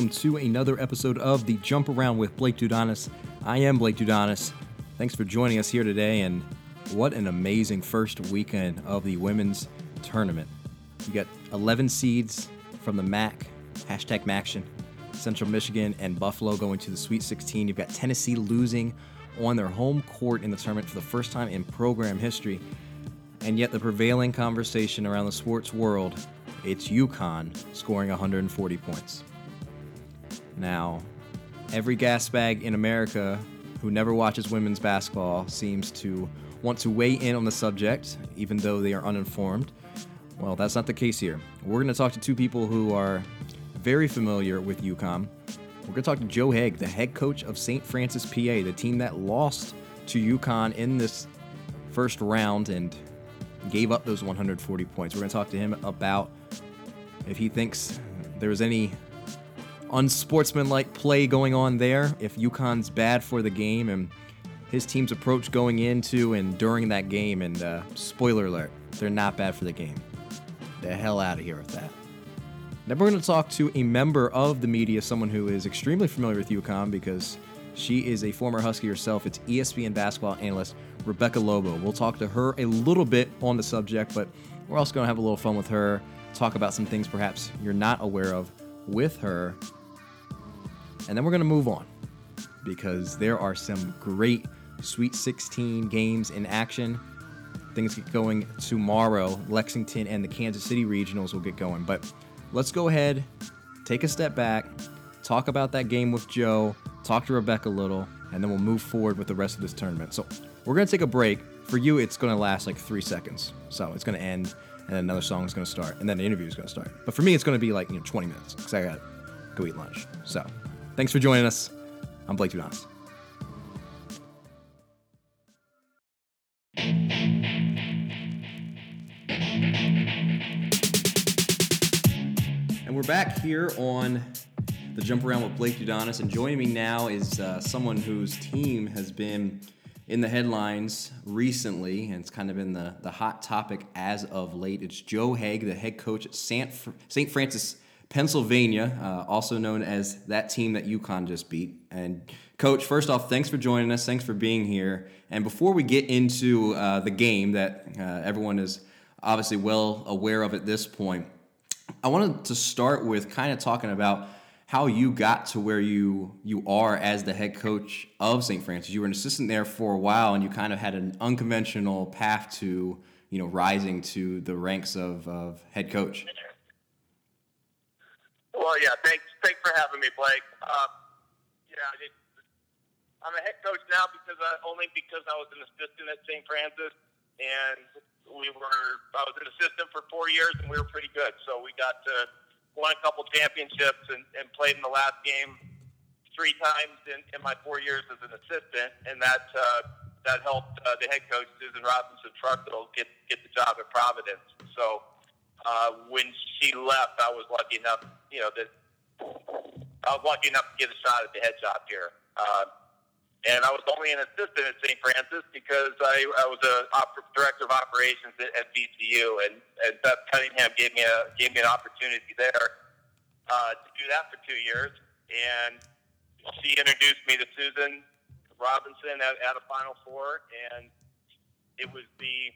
welcome to another episode of the Jump Around with Blake Dudonis. I am Blake Dudonis. Thanks for joining us here today, and what an amazing first weekend of the women's tournament. You got 11 seeds from the MAC, hashtag MACtion, Central Michigan and Buffalo going to the Sweet 16. You've got Tennessee losing on their home court in the tournament for the first time in program history. And yet, the prevailing conversation around the sports world it's UConn scoring 140 points. Now, every gas bag in America who never watches women's basketball seems to want to weigh in on the subject, even though they are uninformed. Well, that's not the case here. We're going to talk to two people who are very familiar with UConn. We're going to talk to Joe Haigh, the head coach of St. Francis, PA, the team that lost to UConn in this first round and gave up those 140 points. We're going to talk to him about if he thinks there was any unsportsmanlike play going on there, if UConn's bad for the game, and his team's approach going into and during that game. And uh, spoiler alert, they're not bad for the game. The hell out of here with that. Then we're going to talk to a member of the media, someone who is extremely familiar with UConn because she is a former Husky herself. It's ESPN basketball analyst Rebecca Lobo. We'll talk to her a little bit on the subject, but we're also going to have a little fun with her, talk about some things perhaps you're not aware of with her. And then we're going to move on because there are some great Sweet 16 games in action. Things get going tomorrow. Lexington and the Kansas City regionals will get going. But let's go ahead, take a step back, talk about that game with Joe, talk to Rebecca a little, and then we'll move forward with the rest of this tournament. So we're going to take a break. For you, it's going to last like three seconds. So it's going to end, and then another song is going to start, and then the interview is going to start. But for me, it's going to be like you know 20 minutes because I got to go eat lunch. So thanks for joining us. I'm Blake Dudonis. And we're back here on the Jump Around with Blake Dudonis. And joining me now is uh, someone whose team has been in the headlines recently, and it's kind of been the, the hot topic as of late. It's Joe Haigh, the head coach at St. Francis, Pennsylvania, uh, also known as that team that UConn just beat. And Coach, first off, thanks for joining us. Thanks for being here. And before we get into uh, the game that uh, everyone is obviously well aware of at this point, I wanted to start with kind of talking about how you got to where you you are as the head coach of St. Francis. You were an assistant there for a while, and you kind of had an unconventional path to you know rising to the ranks of, of head coach. Well, yeah, thanks thanks for having me, Blake. Uh, yeah, it, I'm a head coach now because I, only because I was an assistant at St. Francis, and we were I was an assistant for four years, and we were pretty good. So we got to won a couple championships and, and played in the last game three times in, in my four years as an assistant, and that uh, that helped uh, the head coach Susan Robinson Fruchtl get get the job at Providence. So uh, when she left, I was lucky enough, you know, that I was lucky enough to get a shot at the head job here. Uh, and I was only an assistant at St. Francis because I, I was a op- director of operations at, at VCU, and, and Beth Cunningham gave me a gave me an opportunity there uh, to do that for two years, and she introduced me to Susan Robinson at, at a Final Four, and it was the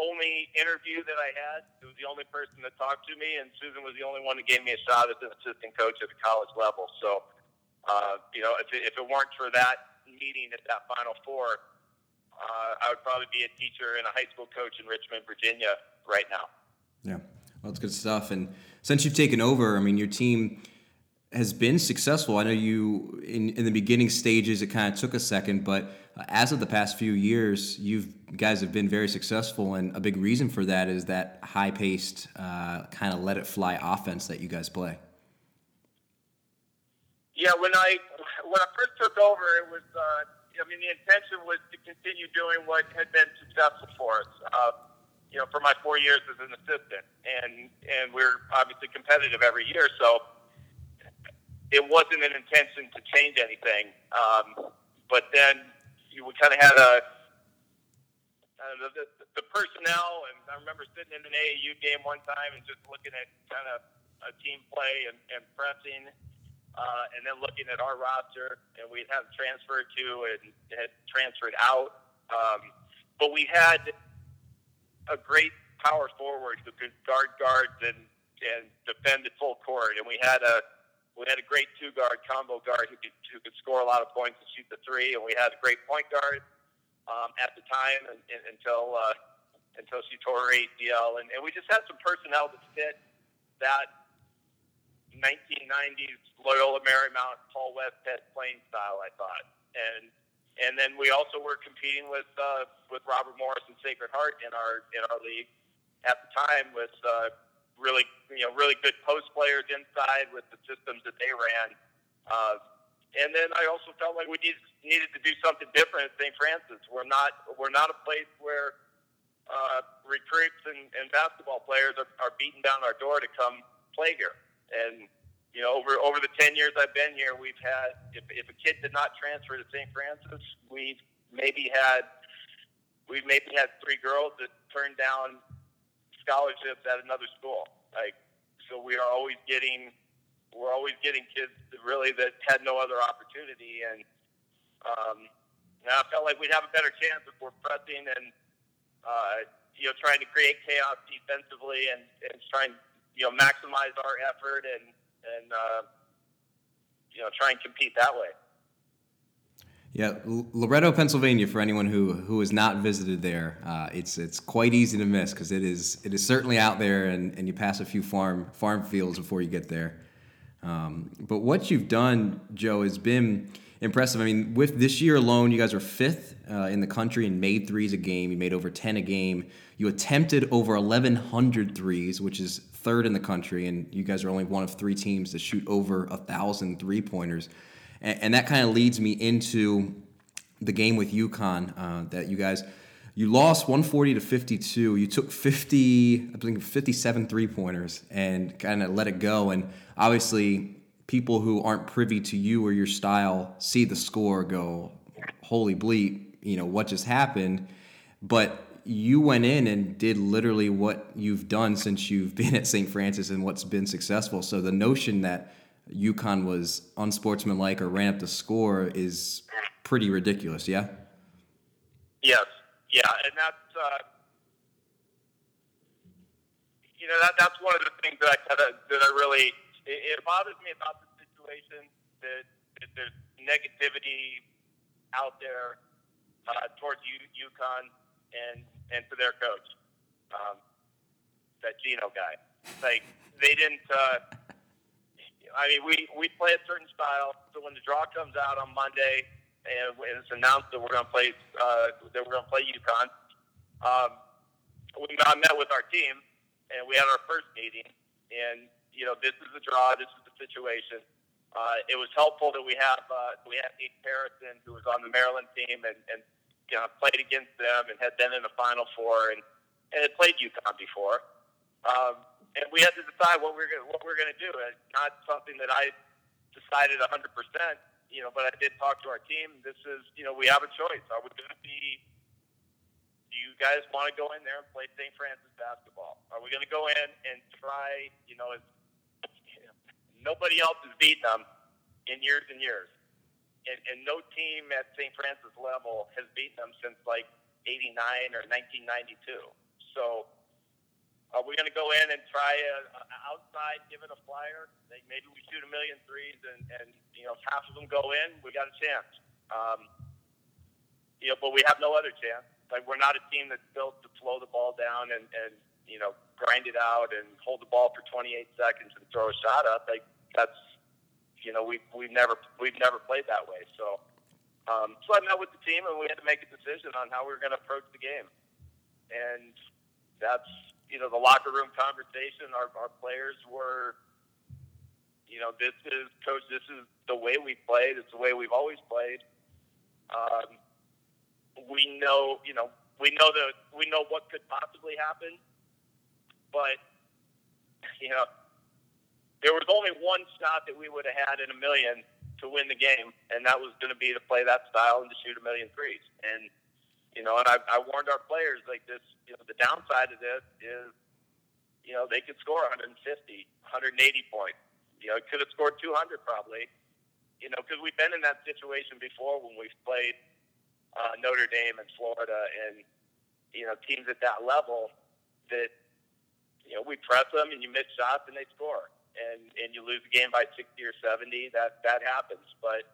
only interview that I had. It was the only person that talked to me, and Susan was the only one that gave me a shot as an assistant coach at the college level. So uh, you know, if it, if it weren't for that meeting at that Final Four, uh, I would probably be a teacher and a high school coach in Richmond, Virginia, right now. Yeah, well, that's good stuff. And since you've taken over, I mean, your team has been successful. I know you in, in the beginning stages it kind of took a second, but as of the past few years, you guys have been very successful, and a big reason for that is that high-paced, uh, kind of let it fly offense that you guys play. Yeah, when I when I first took over, it was uh, I mean the intention was to continue doing what had been successful for us. Uh, you know, for my four years as an assistant, and and we're obviously competitive every year, so it wasn't an intention to change anything. Um, but then you we kind of had a uh, the, the, the personnel, and I remember sitting in an AAU game one time and just looking at kind of a team play and, and pressing uh, and then looking at our roster, and we had transferred to and had transferred out. Um, but we had a great power forward who could guard guards and and defend at full court, and we had a we had a great two guard combo guard who could who could score a lot of points and shoot the three, and we had a great point guard um, at the time and, and, until uh, until she tore her ACL, and, and we just had some personnel that fit that 1990s Loyola Marymount Paul Westhead playing style, I thought, and and then we also were competing with uh, with Robert Morris and Sacred Heart in our in our league at the time with uh, really you know really good post players inside with the systems that they ran. Uh, and then I also felt like we need, needed to do something different at St. Francis. We're not we're not a place where uh, recruits and, and basketball players are, are beating down our door to come play here. And you know, over over the ten years I've been here, we've had if, if a kid did not transfer to St. Francis, we've maybe had we've maybe had three girls that turned down scholarships at another school. Like, so we are always getting we're always getting kids really that had no other opportunity, and um, I felt like we'd have a better chance if we're pressing and uh, you know trying to create chaos defensively and and trying you know maximize our effort and and uh, you know try and compete that way. Yeah, Loretto, Pennsylvania. For anyone who who has not visited there, uh, it's it's quite easy to miss because it is it is certainly out there, and, and you pass a few farm farm fields before you get there. Um, but what you've done, Joe, has been impressive. I mean, with this year alone, you guys are fifth uh, in the country and made threes a game. You made over 10 a game. You attempted over 1,100 threes, which is third in the country, and you guys are only one of three teams to shoot over a thousand three pointers. And, and, that kind of leads me into the game with UConn uh, that you guys you lost 140 to 52. You took 50, I think 57 three pointers and kind of let it go. And obviously, people who aren't privy to you or your style see the score, go, "Holy bleep!" You know what just happened, but you went in and did literally what you've done since you've been at St. Francis and what's been successful. So the notion that UConn was unsportsmanlike or ran up the score is pretty ridiculous. Yeah. Yes. Yeah, and that's uh, you know that that's one of the things that I kind of that I really it, it bothers me about the situation that, that there's negativity out there uh, towards U- UConn and and to their coach, um, that Geno guy. Like they didn't. Uh, I mean, we we play a certain style. So when the draw comes out on Monday and it's announced that we're going to play uh, that we're going to play UConn, um, we I met with our team and we had our first meeting. And you know, this is the draw. This is the situation. Uh, it was helpful that we have uh, we had Nate Harrison, who was on the Maryland team, and, and you know, played against them and had been in the Final Four and, and had played UConn before. Um, and we had to decide what we we're gonna, what we we're going to do. It's not something that I decided 100 percent, you know, but I did talk to our team. This is, you know, we have a choice. Are we going to be? Do you guys want to go in there and play St. Francis basketball? Are we going to go in and try? You know, as, nobody else has beaten them in years and years and, and no team at St. Francis level has beaten them since like '89 or 1992. So, are we going to go in and try a, a outside, give it a flyer? Like maybe we shoot a million threes, and, and you know, half of them go in. We got a chance. Um, you know, but we have no other chance. Like we're not a team that's built to slow the ball down and, and you know grind it out and hold the ball for 28 seconds and throw a shot up. Like that's you know, we've we've never we've never played that way. So, um, so I met with the team, and we had to make a decision on how we were going to approach the game. And that's you know the locker room conversation. Our our players were, you know, this is coach. This is the way we played. It's the way we've always played. Um, we know, you know, we know that we know what could possibly happen, but you know there was only one shot that we would have had in a million to win the game, and that was going to be to play that style and to shoot a million threes. And you know, and I, I warned our players like this. You know, the downside of this is, you know, they could score 150, 180 points. You know, could have scored 200 probably. You know, because we've been in that situation before when we've played uh, Notre Dame and Florida and you know teams at that level that you know we press them and you miss shots and they score and and you lose the game by 60 or 70. That that happens, but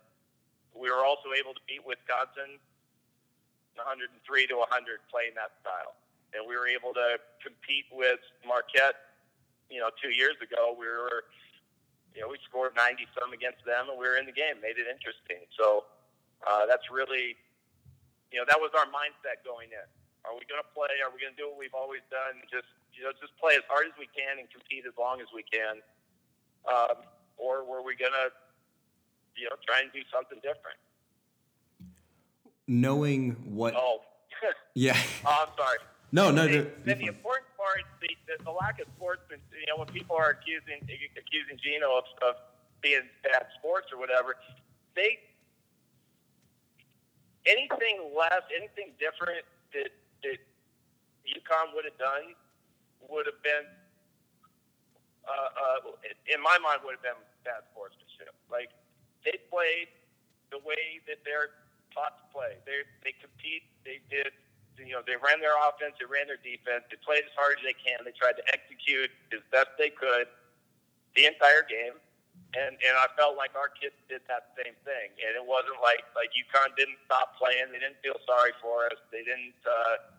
we were also able to beat Wisconsin 103 to 100 playing that style, and we were able to compete with Marquette. You know, two years ago we were you know, we scored 90 some against them and we were in the game, made it interesting. So uh, that's really, you know, that was our mindset going in. Are we going to play? Are we going to do what we've always done? Just, you know, just play as hard as we can and compete as long as we can. Um, or were we going to, you know, try and do something different? Knowing what. Oh. yeah. oh, I'm sorry. No, no, no. Then the important part, the, the, the lack of sportsmanship. You know, when people are accusing accusing Geno of, of being bad sports or whatever, they anything less, anything different that that UConn would have done would have been, uh, uh, in my mind, would have been bad sportsmanship. Like they played the way that they're taught to play. They they compete. They did you know, they ran their offense, they ran their defense, they played as hard as they can, they tried to execute as best they could the entire game. And and I felt like our kids did that same thing. And it wasn't like like UConn didn't stop playing, they didn't feel sorry for us, they didn't uh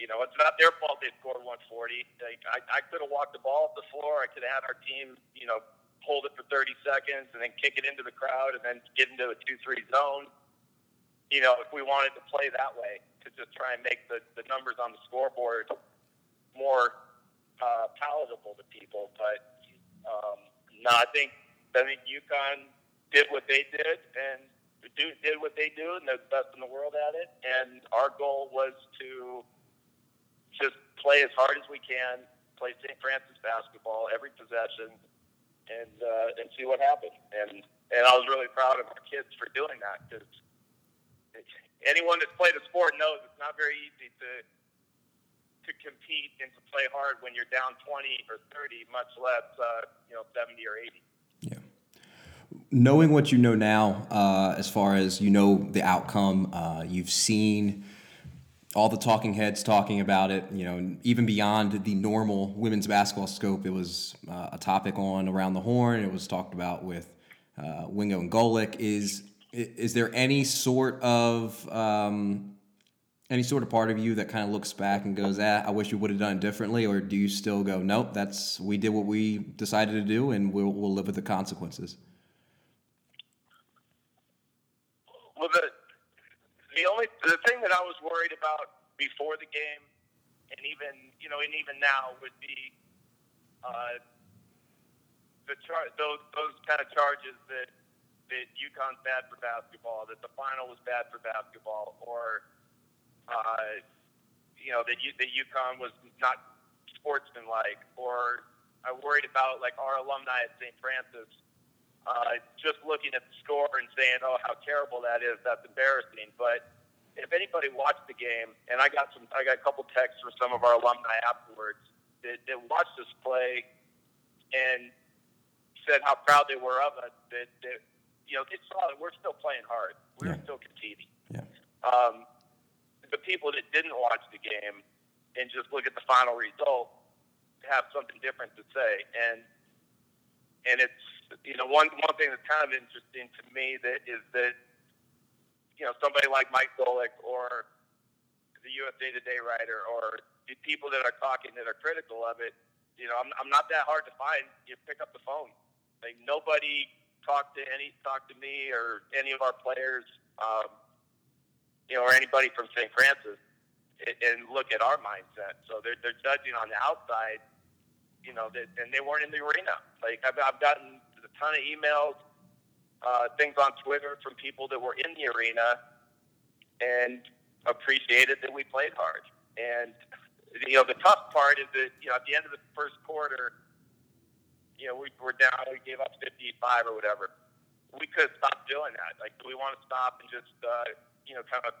you know, it's not their fault they scored 140. Like, I, I could have walked the ball up the floor. I could have had our team, you know, hold it for 30 seconds and then kick it into the crowd and then get into a 2 3 zone. You know, if we wanted to play that way to just try and make the, the numbers on the scoreboard more uh, palatable to people. But um, no, I think I think UConn did what they did and do, did what they do, and they're the best in the world at it. And our goal was to just play as hard as we can, play St. Francis basketball every possession, and uh, and see what happened. And and I was really proud of our kids for doing that because anyone that's played a sport knows it's not very easy to to compete and to play hard when you're down 20 or 30, much less uh, you know 70 or 80. Yeah. Knowing what you know now, uh, as far as you know the outcome, uh, you've seen all the talking heads talking about it. You know, even beyond the normal women's basketball scope, it was uh, a topic on around the horn. It was talked about with uh, Wingo and Golic. Is is there any sort of um, any sort of part of you that kind of looks back and goes, "Ah, I wish we would have done it differently," or do you still go, "Nope, that's we did what we decided to do, and we'll we'll live with the consequences"? Well, the the only the thing that I was worried about before the game, and even you know, and even now would be uh, the char- those those kind of charges that that UConn's bad for basketball, that the final was bad for basketball, or uh, you know that you, that UConn was not sportsmanlike, or I worried about like our alumni at St. Francis. Uh, just looking at the score and saying, "Oh, how terrible that is! That's embarrassing." But if anybody watched the game, and I got some, I got a couple texts from some of our alumni afterwards that, that watched us play and said how proud they were of us. That, that you know, it's saw that we're still playing hard. We're yeah. still competing. Yeah. Um, the people that didn't watch the game and just look at the final result have something different to say. And and it's you know one one thing that's kind of interesting to me that is that you know somebody like Mike Golic or the USA Today writer or the people that are talking that are critical of it. You know, I'm I'm not that hard to find. You pick up the phone. Like nobody talk to any talk to me or any of our players, um, you know, or anybody from St. Francis, and look at our mindset. So they're they're judging on the outside, you know, that, and they weren't in the arena. Like I've, I've gotten a ton of emails, uh, things on Twitter from people that were in the arena and appreciated that we played hard. And you know, the tough part is that you know at the end of the first quarter you know, we were down, we gave up 55 or whatever. We could stop doing that. Like, do we want to stop and just, uh, you know, kind of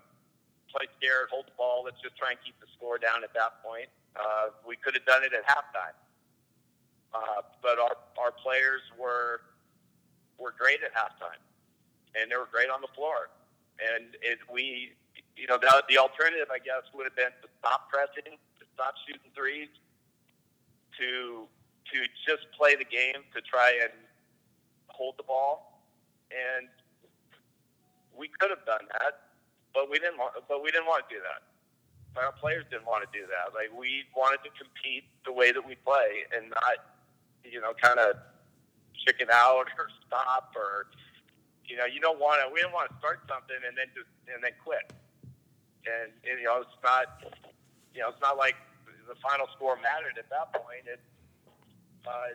play scared, hold the ball? Let's just try and keep the score down at that point. Uh, we could have done it at halftime. uh, but our our players were were great at halftime, and they were great on the floor. And it, we, you know, the, the alternative, I guess, would have been to stop pressing, to stop shooting threes, to to just play the game, to try and hold the ball, and we could have done that, but we didn't want. But we didn't want to do that. Our players didn't want to do that. Like we wanted to compete the way that we play, and not, you know, kind of chicken out or stop or you know you don't want to. We didn't want to start something and then just and then quit. And, and you know it's not you know it's not like the final score mattered at that point. It uh,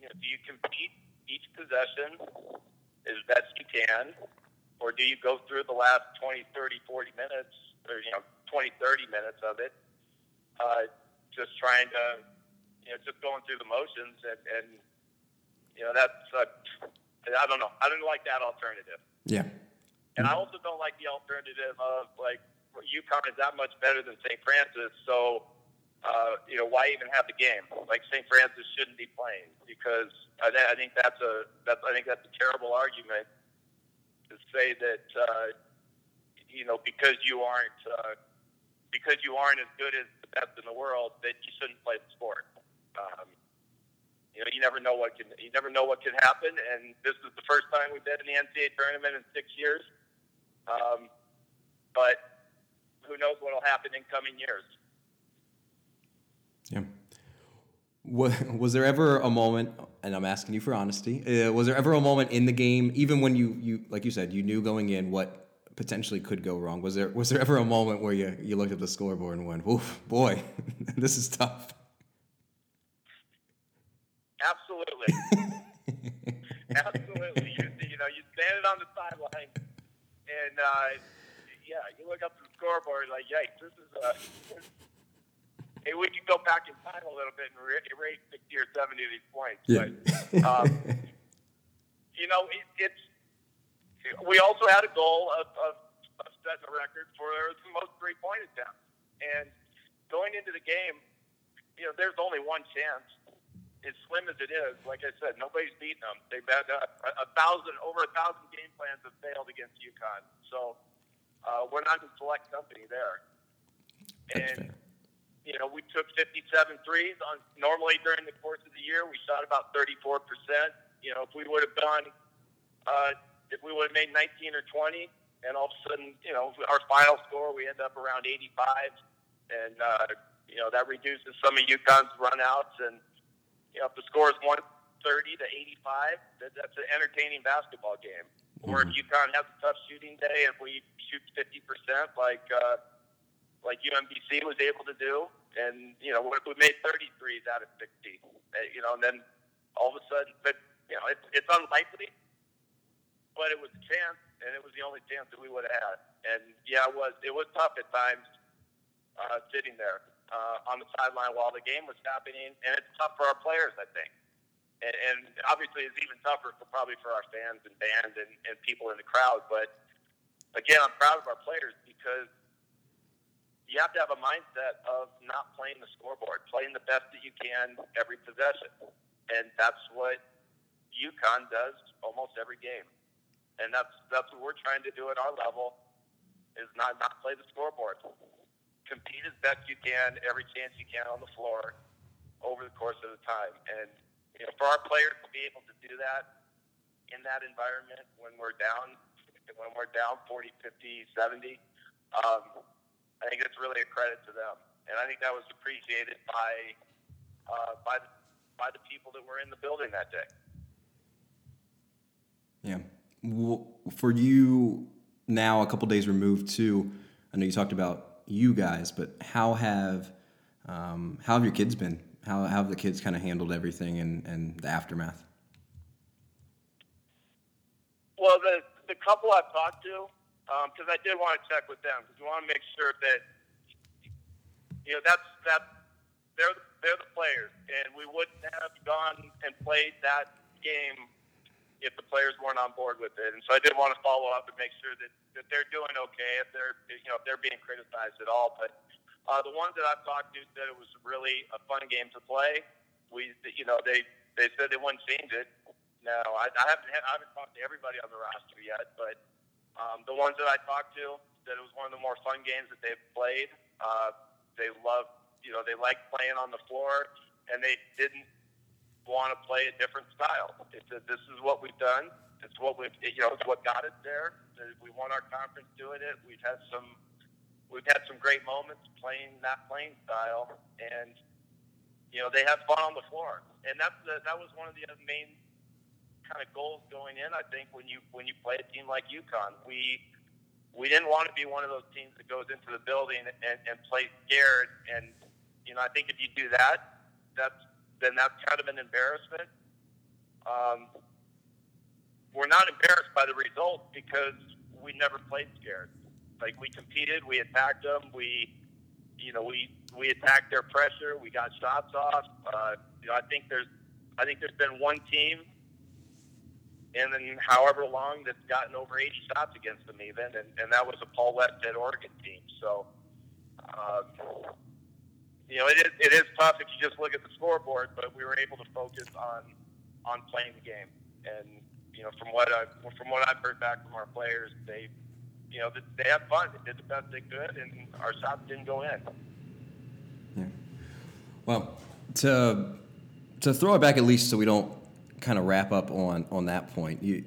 you know do you compete each possession as best you can, or do you go through the last 20, 30, 40 minutes, or you know 20, 30 minutes of it, uh, just trying to you know just going through the motions and, and you know, that's uh, I don't know. I don't like that alternative. Yeah. And I also don't like the alternative of like UConn is that much better than St. Francis, so uh, you know why even have the game? Like St. Francis shouldn't be playing because I, I think that's a that's I think that's a terrible argument to say that uh, you know because you aren't uh, because you aren't as good as the best in the world that you shouldn't play the sport. Um, you know, you never know what can you never know what can happen. And this is the first time we've been in the NCAA tournament in six years. Um, but who knows what will happen in coming years? Yeah. Was there ever a moment, and I'm asking you for honesty, uh, was there ever a moment in the game, even when you, you like you said, you knew going in what potentially could go wrong? Was there was there ever a moment where you, you looked at the scoreboard and went, "Oof, boy, this is tough"? Absolutely. Absolutely. You, you know, you stand on the sideline, and uh, yeah, you look up the scoreboard like, yikes, this is a. Hey, we can go back in time a little bit and erase 60 or 70 of these points. Yeah. But, um, you know, it, it's. We also had a goal of, of, of setting a record for the most three point attempts. And going into the game, you know, there's only one chance as slim as it is, like I said, nobody's beaten them. They've had uh, a, a thousand, over a thousand game plans have failed against UConn. So uh, we're not in select company there. That's and, fair. You know, we took 57 threes on normally during the course of the year. We shot about 34%. You know, if we would have done, uh, if we would have made 19 or 20, and all of a sudden, you know, our final score, we end up around 85. And, uh, you know, that reduces some of UConn's runouts and, you know, if the score is 130 to 85, that, that's an entertaining basketball game. Mm-hmm. Or if mm-hmm. UConn has a tough shooting day and we shoot 50% like uh, like UMBC was able to do, and you know we made 33s out of 60, uh, you know, and then all of a sudden, but you know it's it's unlikely, but it was a chance, and it was the only chance that we would have had. And yeah, it was it was tough at times uh, sitting there uh, on the sideline while the game was happening, and it's tough for our players, I think. And, and obviously, it's even tougher for probably for our fans and bands and, and people in the crowd. But again, I'm proud of our players because you have to have a mindset of not playing the scoreboard, playing the best that you can every possession, and that's what UConn does almost every game. And that's that's what we're trying to do at our level is not not play the scoreboard compete as best you can every chance you can on the floor over the course of the time. And you know, for our players to be able to do that in that environment when we're down, when we're down 40, 50, 70, um, I think it's really a credit to them. And I think that was appreciated by uh, by the, by the people that were in the building that day. Yeah. For you now, a couple days removed too, I know you talked about you guys, but how have um, how have your kids been? How, how have the kids kind of handled everything and, and the aftermath? Well, the the couple I've talked to, because um, I did want to check with them because we want to make sure that you know that's that they're they're the players, and we wouldn't have gone and played that game if the players weren't on board with it. And so I did want to follow up and make sure that, that they're doing okay, if they're you know if they're being criticized at all. But uh, the ones that I've talked to said it was really a fun game to play. we, you know, they they said they wouldn't change it. No, I, I haven't I haven't talked to everybody on the roster yet, but um, the ones that I talked to said it was one of the more fun games that they've played. Uh, they love, you know, they like playing on the floor, and they didn't want to play a different style. They said, "This is what we've done. It's what we, you know, it's what got us there. We won our conference doing it. We've had some, we've had some great moments playing that playing style, and you know, they have fun on the floor, and that's the, that was one of the main kind of goals going in. I think when you when you play a team like UConn, we we didn't want to be one of those teams that goes into the building and, and plays scared. And you know, I think if you do that, that's then that's kind of an embarrassment. Um, we're not embarrassed by the result because we never played scared. Like we competed, we attacked them, we, you know, we we attacked their pressure, we got shots off. Uh, you know, I think there's, I think there's been one team and then however long that's gotten over 80 shots against them even, and, and that was a Paul Westhead Oregon team. So, uh, you know, it is, it is tough if you just look at the scoreboard, but we were able to focus on on playing the game. And you know, from what I from what I've heard back from our players, they you know they had fun. They did the best they could, and our shots didn't go in. Yeah. Well, to to throw it back at least so we don't kind of wrap up on on that point, you,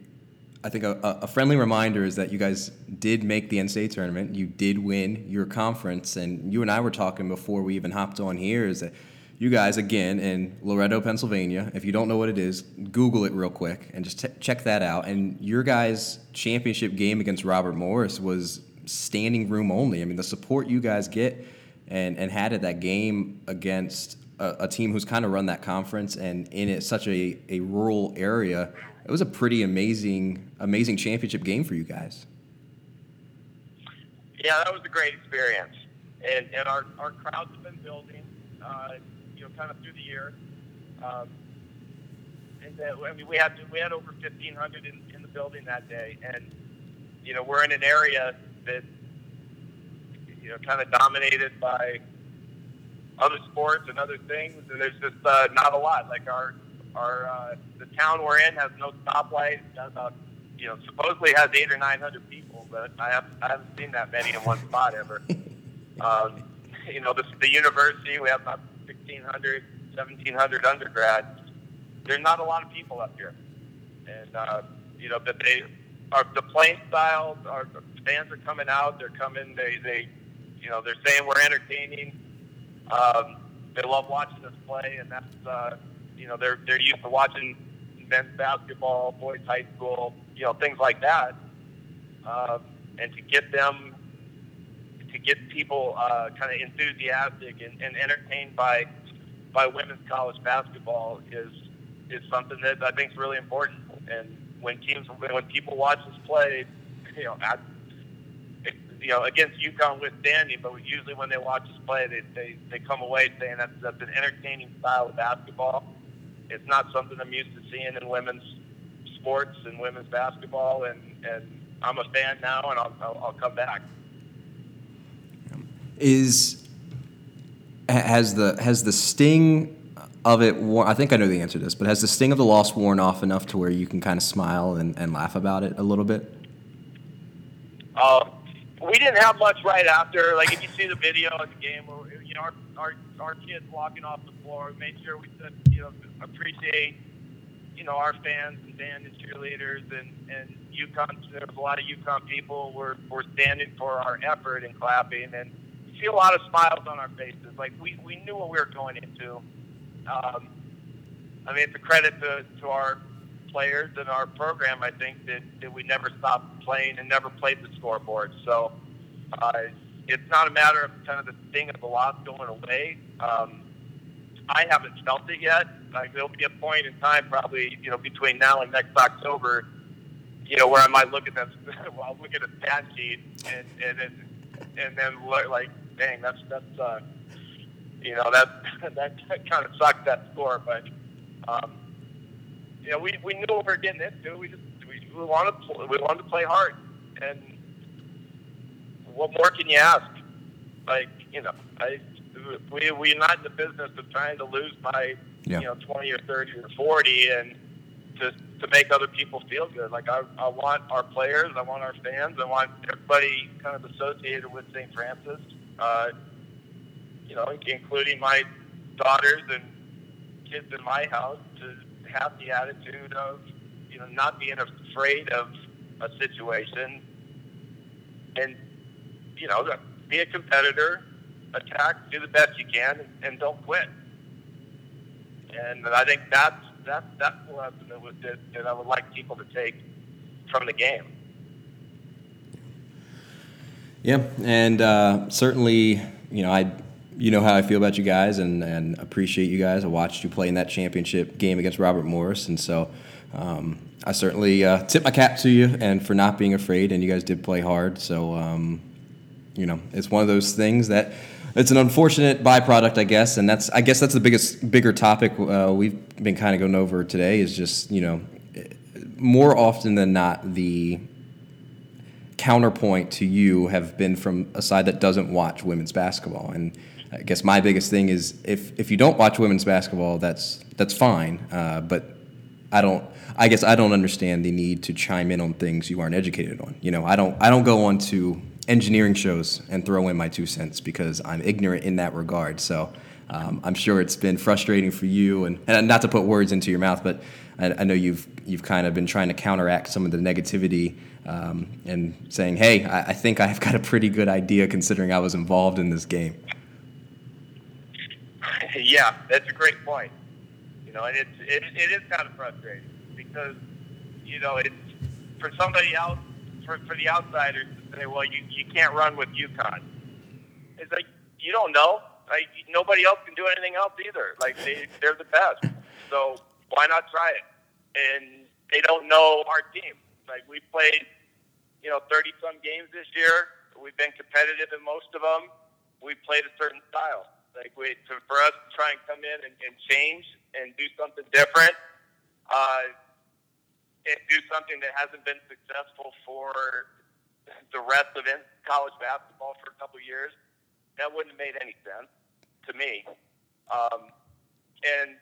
I think a, a, friendly reminder is that you guys did make the NCAA tournament. You did win your conference, and you and I were talking before we even hopped on here. Is that you guys again in Loretto, Pennsylvania? If you don't know what it is, Google it real quick and just t- check that out. And your guys' championship game against Robert Morris was standing room only. I mean, the support you guys get and and had at that game against a, a team who's kind of run that conference and in it, such a, a rural area, it was a pretty amazing amazing championship game for you guys. Yeah, that was a great experience, and and our our crowds have been building, uh, you know, kind of through the year. Um, and I mean, we had we had over fifteen hundred in, in the building that day, and you know, we're in an area that you know kind of dominated by other sports and other things, and there's just uh, not a lot. Like our our uh, the town we're in has no stoplight. Has about you know supposedly has eight or nine hundred people, but I have I haven't seen that many in one spot ever. um, you know the, the university we have about 1,600, 1,700 undergrads. There's not a lot of people up here, and uh, you know but they are the playing style. Our fans are coming out. They're coming. They they you know they're saying we're entertaining um, they love watching us play, and that's uh, you know they're they're used to watching men's basketball, boys high school, you know things like that, uh, and to get them to get people uh, kind of enthusiastic and, and entertained by by women's college basketball is is something that I think is really important. And when teams when people watch us play, you know, at, you know, against UConn withstanding, but usually when they watch us play, they, they, they come away saying that's, that's an entertaining style of basketball. It's not something I'm used to seeing in women's sports and women's basketball, and, and I'm a fan now, and I'll, I'll, I'll come back. Is has the has the sting of it worn, I think I know the answer to this, but has the sting of the loss worn off enough to where you can kind of smile and, and laugh about it a little bit? Uh, we didn't have much right after. Like if you see the video of the game, you know, our our, our kids walking off the floor, we made sure we said, you know, appreciate, you know, our fans and band and cheerleaders and and UConn. There was a lot of UConn people were were standing for our effort and clapping, and you see a lot of smiles on our faces. Like we we knew what we were going into. Um, I mean, it's a credit to to our players in our program, I think that, that we never stopped playing and never played the scoreboard. So uh, it's not a matter of kind of the sting of the loss going away. Um, I haven't felt it yet. Like there'll be a point in time, probably you know, between now and next October, you know, where I might look at this, well, look at a stat sheet and and then and then look like, dang, that's that's uh, you know, that that kind of sucked that score, but. Um, you know, we, we knew what we were getting into. We just we, we wanted to, we wanted to play hard, and what more can you ask? Like you know, I we we're not in the business of trying to lose by yeah. you know, 20 or 30 or 40, and to to make other people feel good. Like I, I want our players, I want our fans, I want everybody kind of associated with St. Francis. Uh, you know, including my daughters and kids in my house to have the attitude of, you know, not being afraid of a situation and, you know, be a competitor, attack, do the best you can, and, don't quit. And I think that's that that's the lesson that, was, that, that I would like people to take from the game. Yeah, and uh, certainly, you know, I you know how I feel about you guys and, and appreciate you guys. I watched you play in that championship game against Robert Morris, and so um, I certainly uh, tip my cap to you and for not being afraid. And you guys did play hard, so um, you know it's one of those things that it's an unfortunate byproduct, I guess, and that's I guess that's the biggest bigger topic uh, we've been kind of going over today is just you know more often than not the counterpoint to you have been from a side that doesn't watch women's basketball and I guess my biggest thing is if if you don't watch women's basketball, that's that's fine. Uh, but I don't. I guess I don't understand the need to chime in on things you aren't educated on. You know, I don't. I don't go on to engineering shows and throw in my two cents because I'm ignorant in that regard. So um, I'm sure it's been frustrating for you, and, and not to put words into your mouth, but I, I know you've you've kind of been trying to counteract some of the negativity um, and saying, "Hey, I, I think I've got a pretty good idea considering I was involved in this game." yeah, that's a great point. You know, and it's it, it is kind of frustrating because you know it's for somebody else for for the outsiders to say, well, you you can't run with UConn. It's like you don't know. Like nobody else can do anything else either. Like they they're the best, so why not try it? And they don't know our team. Like we played, you know, thirty some games this year. We've been competitive in most of them. We played a certain style like we, to, for us to try and come in and, and change and do something different, uh, and do something that hasn't been successful for the rest of in college basketball for a couple years, that wouldn't have made any sense to me. Um, and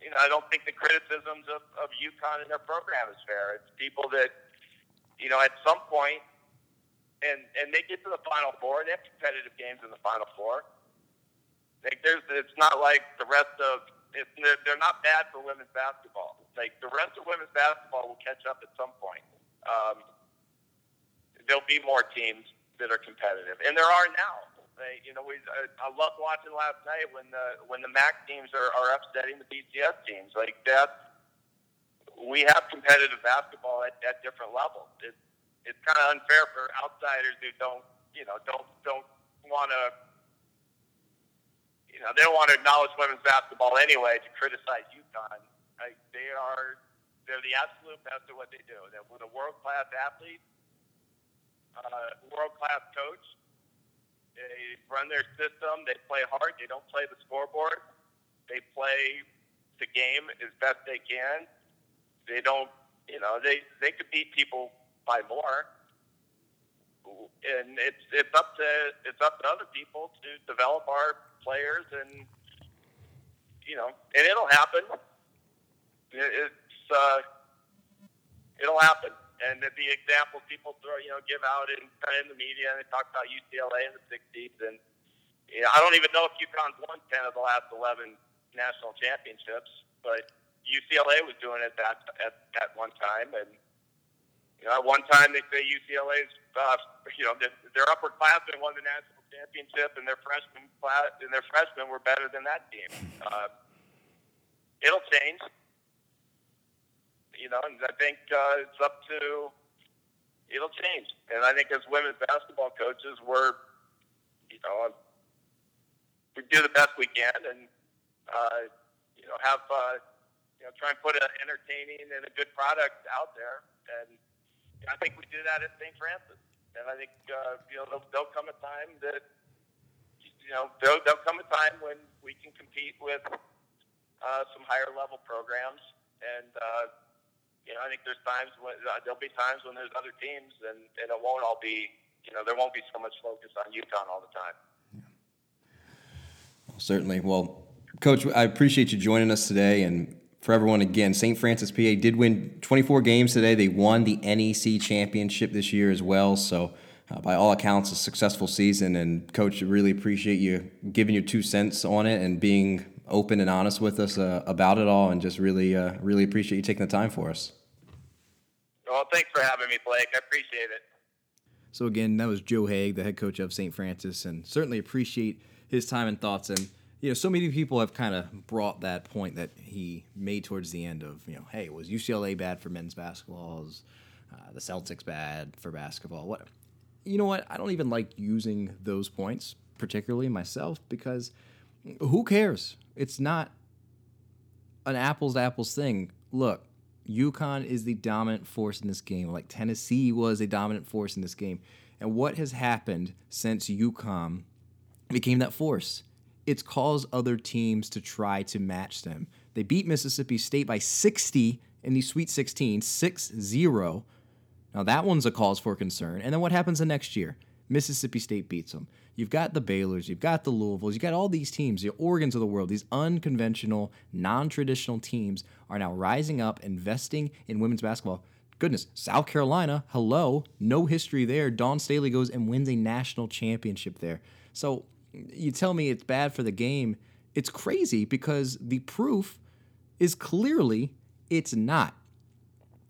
you know, I don't think the criticisms of, of UConn and their program is fair. It's people that, you know, at some point, and and they get to the Final Four. They have competitive games in the Final Four. Like there's, it's not like the rest of. It's, they're not bad for women's basketball. Like the rest of women's basketball will catch up at some point. Um, there'll be more teams that are competitive, and there are now. They, you know, we I, I loved watching last night when the when the MAC teams are, are upsetting the BCS teams. Like that, we have competitive basketball at, at different levels. It's it's kind of unfair for outsiders who don't you know don't don't want to you know, they don't want to acknowledge women's basketball anyway to criticize UConn. Like, they are, they're the absolute best at what they do. They're with a world class athlete, uh, world class coach. They run their system. They play hard. They don't play the scoreboard. They play the game as best they can. They don't, you know, they they could beat people by more and it's it's up to it's up to other people to develop our players, and you know, and it'll happen. It's uh, it'll happen. And the examples people throw, you know, give out in in the media, and they talk about UCLA in the '60s, and you know, I don't even know if UConn's won ten of the last eleven national championships, but UCLA was doing it that at at one time, and you know, at one time they say UCLA's, uh, you know, their upper classmen won the national championship, and their freshman class and their freshmen were better than that team. Uh, it'll change, you know, and I think uh, it's up to it'll change. And I think as women's basketball coaches, we're, you know, we do the best we can, and uh, you know, have uh, you know, try and put an entertaining and a good product out there, and I think we do that at St. Francis and I think uh, you know there'll, there'll come a time that you know there'll, there'll come a time when we can compete with uh, some higher level programs, and uh, you know I think there's times when uh, there'll be times when there's other teams, and, and it won't all be you know there won't be so much focus on UConn all the time. Yeah. Well, certainly, well. Coach, I appreciate you joining us today. And for everyone, again, St. Francis PA did win 24 games today. They won the NEC championship this year as well. So, uh, by all accounts, a successful season. And, Coach, really appreciate you giving your two cents on it and being open and honest with us uh, about it all. And just really, uh, really appreciate you taking the time for us. Well, thanks for having me, Blake. I appreciate it. So, again, that was Joe Haigh, the head coach of St. Francis, and certainly appreciate his time and thoughts. And you know, so many people have kind of brought that point that he made towards the end of, you know, hey, was UCLA bad for men's basketball? Was uh, the Celtics bad for basketball? What? You know what? I don't even like using those points, particularly myself, because who cares? It's not an apples to apples thing. Look, UConn is the dominant force in this game, like Tennessee was a dominant force in this game. And what has happened since UConn became that force? It's caused other teams to try to match them. They beat Mississippi State by 60 in the Sweet 16, 6 0. Now, that one's a cause for concern. And then what happens the next year? Mississippi State beats them. You've got the Baylors, you've got the Louisvilles, you've got all these teams, the Oregons of the world, these unconventional, non traditional teams are now rising up, investing in women's basketball. Goodness, South Carolina, hello, no history there. Dawn Staley goes and wins a national championship there. So you tell me it's bad for the game. It's crazy because the proof is clearly it's not.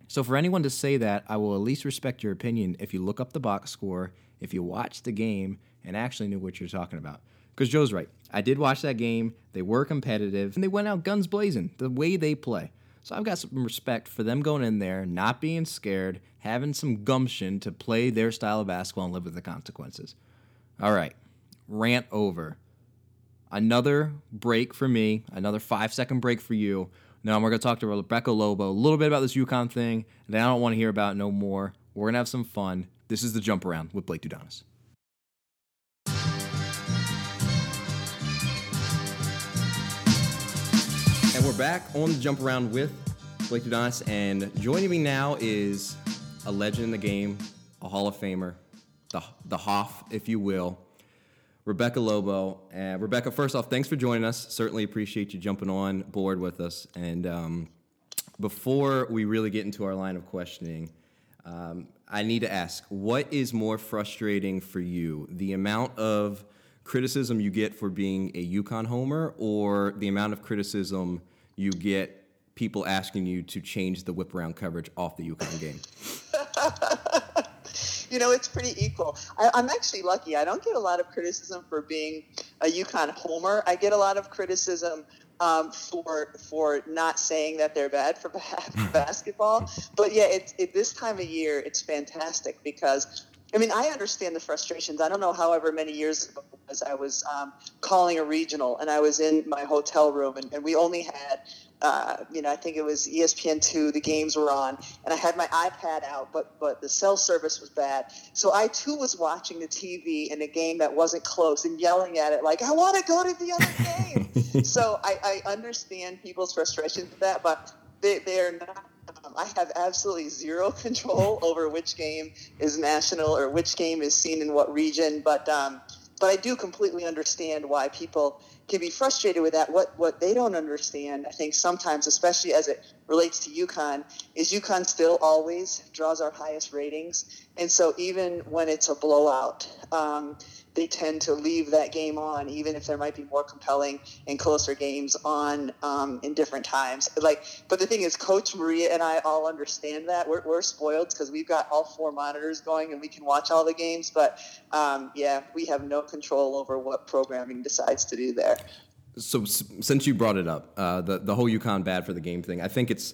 So for anyone to say that, I will at least respect your opinion if you look up the box score, if you watch the game and actually knew what you're talking about. Because Joe's right. I did watch that game. They were competitive and they went out guns blazing the way they play. So I've got some respect for them going in there, not being scared, having some gumption to play their style of basketball and live with the consequences. All right rant over. Another break for me, another five second break for you. Now we're going to talk to Rebecca Lobo a little bit about this UConn thing, and I don't want to hear about no more. We're going to have some fun. This is the jump around with Blake Dudanis. And we're back on the jump around with Blake Dudanis, and joining me now is a legend in the game, a Hall of Famer, the the Hoff, if you will. Rebecca Lobo. Uh, Rebecca, first off, thanks for joining us. Certainly appreciate you jumping on board with us. And um, before we really get into our line of questioning, um, I need to ask what is more frustrating for you? The amount of criticism you get for being a UConn homer, or the amount of criticism you get people asking you to change the whip around coverage off the UConn game? you know, it's pretty equal. I, am actually lucky. I don't get a lot of criticism for being a UConn homer. I get a lot of criticism um, for for not saying that they're bad for basketball. But yeah, it's it, this time of year, it's fantastic because I mean, I understand the frustrations. I don't know, however many years ago was I was um, calling a regional, and I was in my hotel room, and, and we only had uh, you know, I think it was ESPN two. The games were on, and I had my iPad out, but but the cell service was bad. So I too was watching the TV in a game that wasn't close and yelling at it like, "I want to go to the other game." so I, I understand people's frustrations with that, but they they're not. Um, I have absolutely zero control over which game is national or which game is seen in what region, but. Um, but I do completely understand why people can be frustrated with that. What what they don't understand, I think sometimes, especially as it relates to UConn, is UConn still always draws our highest ratings, and so even when it's a blowout, um, they tend to leave that game on, even if there might be more compelling and closer games on um, in different times. Like, but the thing is, Coach Maria and I all understand that we're, we're spoiled because we've got all four monitors going and we can watch all the games. But um, yeah, we have no control over what programming decides to do there. So, since you brought it up, uh, the the whole UConn bad for the game thing, I think it's.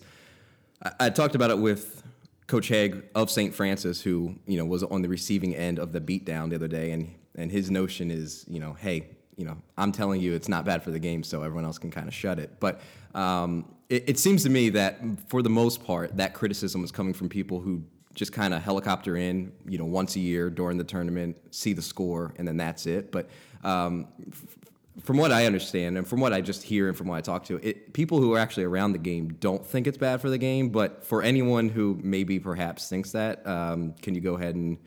I, I talked about it with Coach Haigh of St. Francis, who you know was on the receiving end of the beatdown the other day, and and his notion is, you know, hey, you know, I'm telling you it's not bad for the game, so everyone else can kind of shut it. But um, it, it, seems to me that for the most part, that criticism is coming from people who just kind of helicopter in, you know, once a year during the tournament, see the score, and then that's it. But um, f- from what I understand, and from what I just hear, and from what I talk to, it, people who are actually around the game don't think it's bad for the game. But for anyone who maybe perhaps thinks that, um, can you go ahead and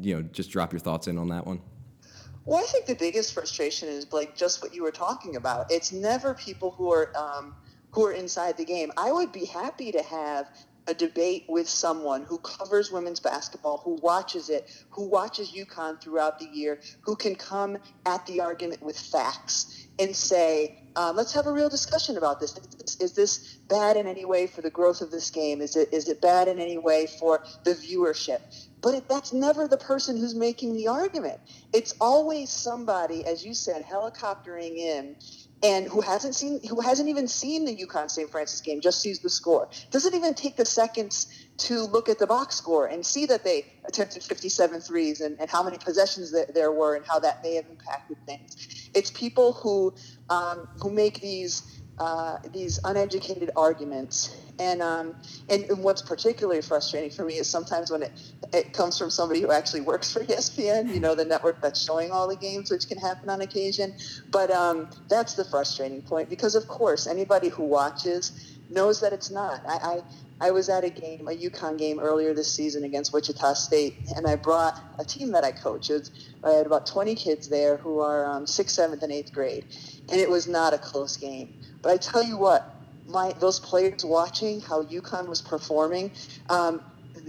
you know, just drop your thoughts in on that one. Well, I think the biggest frustration is like just what you were talking about. It's never people who are um, who are inside the game. I would be happy to have a debate with someone who covers women's basketball, who watches it, who watches UConn throughout the year, who can come at the argument with facts and say, um, let's have a real discussion about this. Is, is, this bad in any way for the growth of this game? Is it is it bad in any way for the viewership? But that's never the person who's making the argument. It's always somebody, as you said, helicoptering in and who hasn't seen who hasn't even seen the UConn St. Francis game, just sees the score. Doesn't even take the seconds to look at the box score and see that they attempted 57 threes and, and how many possessions that there were and how that may have impacted things. It's people who um, who make these uh, these uneducated arguments. And, um, and, and what's particularly frustrating for me is sometimes when it, it comes from somebody who actually works for ESPN, you know, the network that's showing all the games, which can happen on occasion. But um, that's the frustrating point because, of course, anybody who watches knows that it's not. I, I I was at a game, a UConn game earlier this season against Wichita State, and I brought a team that I coach. I had about 20 kids there who are um, sixth, seventh, and eighth grade, and it was not a close game. But I tell you what, my those players watching how UConn was performing, um,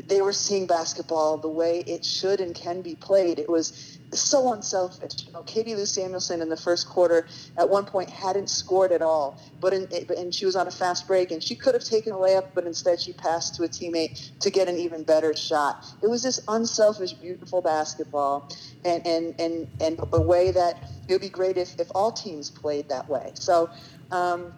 they were seeing basketball the way it should and can be played. It was so unselfish. You know, Katie Lou Samuelson in the first quarter at one point hadn't scored at all, but in, and she was on a fast break and she could have taken a layup, but instead she passed to a teammate to get an even better shot. It was this unselfish, beautiful basketball, and and and and the way that it would be great if if all teams played that way. So. Um,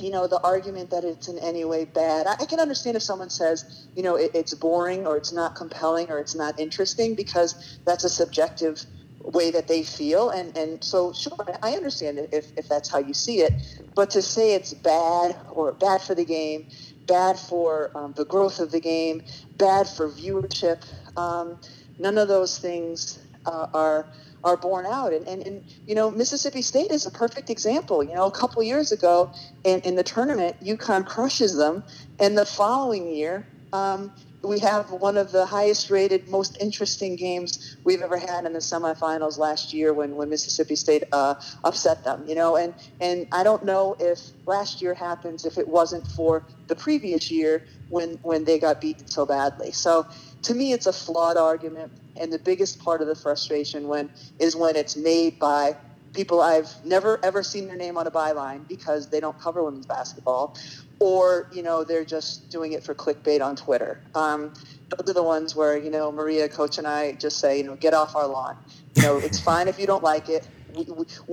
you know, the argument that it's in any way bad. I, can understand if someone says, you know, it, it's boring or it's not compelling or it's not interesting because that's a subjective way that they feel. And, and so, sure, I understand it if, if that's how you see it. But to say it's bad or bad for the game, bad for um, the growth of the game, bad for viewership, um, none of those things uh, are are borne out. And, and, and, you know, Mississippi State is a perfect example. You know, a couple years ago in, in the tournament, UConn crushes them. And the following year, um, we have one of the highest rated, most interesting games we've ever had in the semifinals last year when, when Mississippi State uh, upset them, you know, and, and I don't know if last year happens if it wasn't for the previous year when, when they got beaten so badly. So to me, it's a flawed argument. And the biggest part of the frustration when is when it's made by people I've never ever seen their name on a byline because they don't cover women's basketball, or you know they're just doing it for clickbait on Twitter. Um, those are the ones where you know Maria, coach, and I just say you know get off our lawn. You know it's fine if you don't like it. We,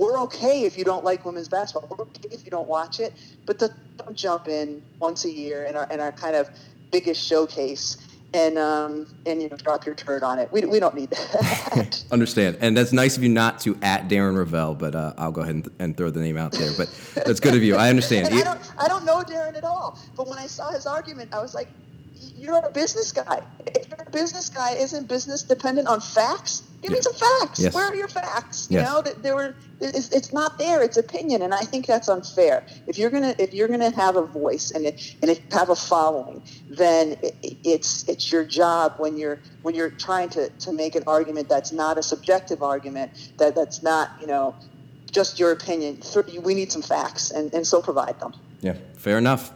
are okay if you don't like women's basketball. We're okay if you don't watch it, but don't jump in once a year in our in our kind of biggest showcase and um, and you know drop your turd on it. We, we don't need that. Understand, and that's nice of you not to at Darren Rovell, but uh, I'll go ahead and, and, throw the name out there. But that's good of you. I understand. I don't I don't know Darren at all, but when I saw his argument, I was like, you're a business guy. If you're a business guy, isn't business dependent on facts? Give me some facts. Yes. Where are your facts? You know that there were. It's, it's, not there. It's opinion, and I think that's unfair. If you're gonna if you're gonna have a voice and it, and it have a following, then it, it's it's your job when you're when you're trying to, to make an argument that's not a subjective argument that that's not you know just your opinion. We need some facts, and, and so provide them. Yeah, fair enough.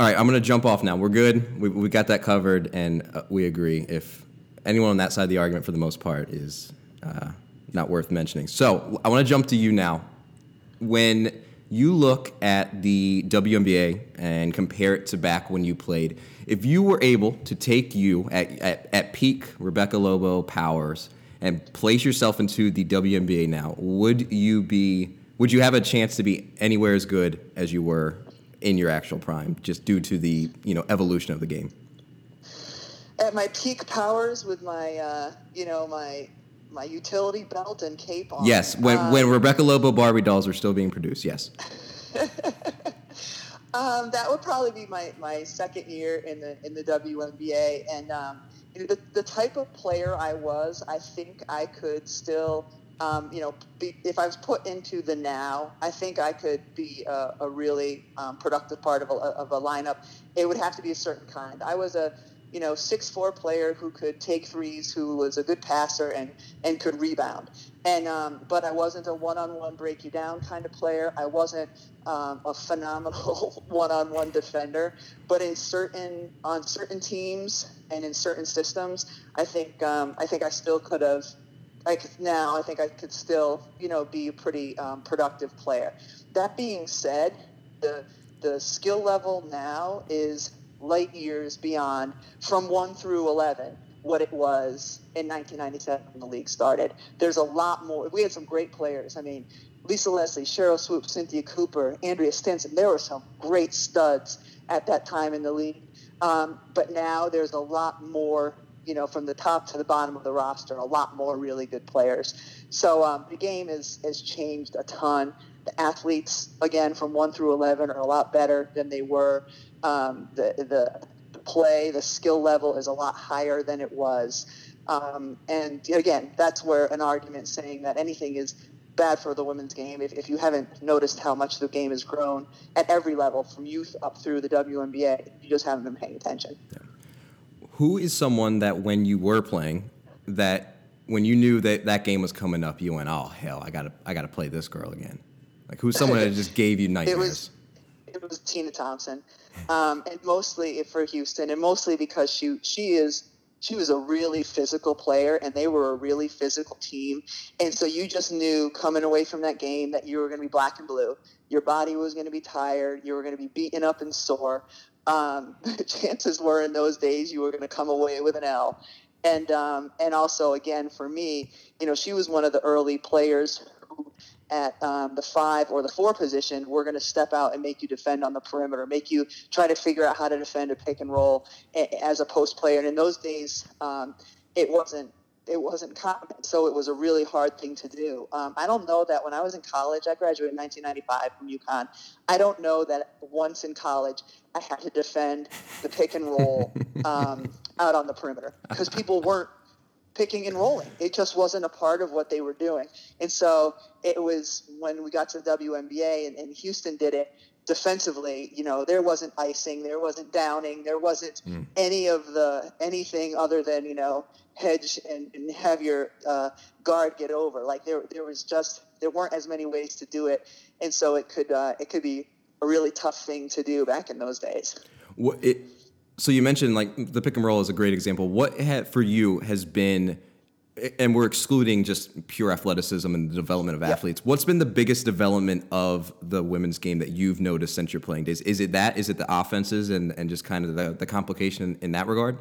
All right, I'm going to jump off now. We're good. We, we got that covered, and uh, we agree. If anyone on that side of the argument, for the most part, is uh, not worth mentioning. So I want to jump to you now. When you look at the WNBA and compare it to back when you played, if you were able to take you at, at, at peak Rebecca Lobo powers and place yourself into the WNBA now, would you be? Would you have a chance to be anywhere as good as you were in your actual prime, just due to the you know evolution of the game? At my peak powers, with my uh, you know my my utility belt and cape on. Yes, when um, when Rebecca Lobo Barbie dolls were still being produced. Yes. um, that would probably be my, my second year in the in the WNBA, and um, the the type of player I was, I think I could still um, you know, be, if I was put into the now, I think I could be a, a really um, productive part of a, of a lineup. It would have to be a certain kind. I was a you know, six four player who could take threes, who was a good passer and and could rebound. And um, but I wasn't a one-on-one break you down kind of player. I wasn't um, a phenomenal one-on-one defender. But in certain on certain teams and in certain systems, I think um, I think I still could have. Could, now I think I could still you know be a pretty um, productive player. That being said, the the skill level now is light years beyond from 1 through 11 what it was in 1997 when the league started. There's a lot more. We had some great players. I mean, Lisa Leslie, Sheryl Swoopes, Cynthia Cooper, Andrea Stinson. There were some great studs at that time in the league. Um, but now there's a lot more, you know, from the top to the bottom of the roster, a lot more really good players. So um, the game is, has changed a ton. The athletes, again, from 1 through 11, are a lot better than they were. Um, the, the, the play, the skill level is a lot higher than it was. Um, and again, that's where an argument saying that anything is bad for the women's game. If, if you haven't noticed how much the game has grown at every level, from youth up through the WNBA, you just haven't been paying attention. Yeah. Who is someone that when you were playing, that when you knew that that game was coming up, you went, "Oh hell, I gotta, I gotta play this girl again." Like who's someone that just gave you nightmares? It was, it was Tina Thompson, um, and mostly for Houston, and mostly because she she is she was a really physical player and they were a really physical team. And so you just knew coming away from that game that you were going to be black and blue. Your body was going to be tired. You were going to be beaten up and sore. Um, chances were in those days you were going to come away with an L. And, um, and also, again, for me, you know, she was one of the early players who at um, the five or the four position, we're going to step out and make you defend on the perimeter, make you try to figure out how to defend a pick and roll as a post player. And in those days, um, it wasn't it wasn't common, so it was a really hard thing to do. Um, I don't know that when I was in college, I graduated in 1995 from UConn. I don't know that once in college I had to defend the pick and roll um, out on the perimeter because people weren't picking and rolling. It just wasn't a part of what they were doing. And so it was when we got to the WNBA and, and Houston did it defensively, you know, there wasn't icing, there wasn't downing, there wasn't mm. any of the anything other than, you know, hedge and, and have your uh, guard get over. Like there, there was just there weren't as many ways to do it, and so it could uh, it could be a really tough thing to do back in those days. Well, it, so you mentioned like the pick and roll is a great example. What for you has been, and we're excluding just pure athleticism and the development of athletes. What's been the biggest development of the women's game that you've noticed since your playing days? Is it that? Is it the offenses and, and just kind of the, the complication in that regard?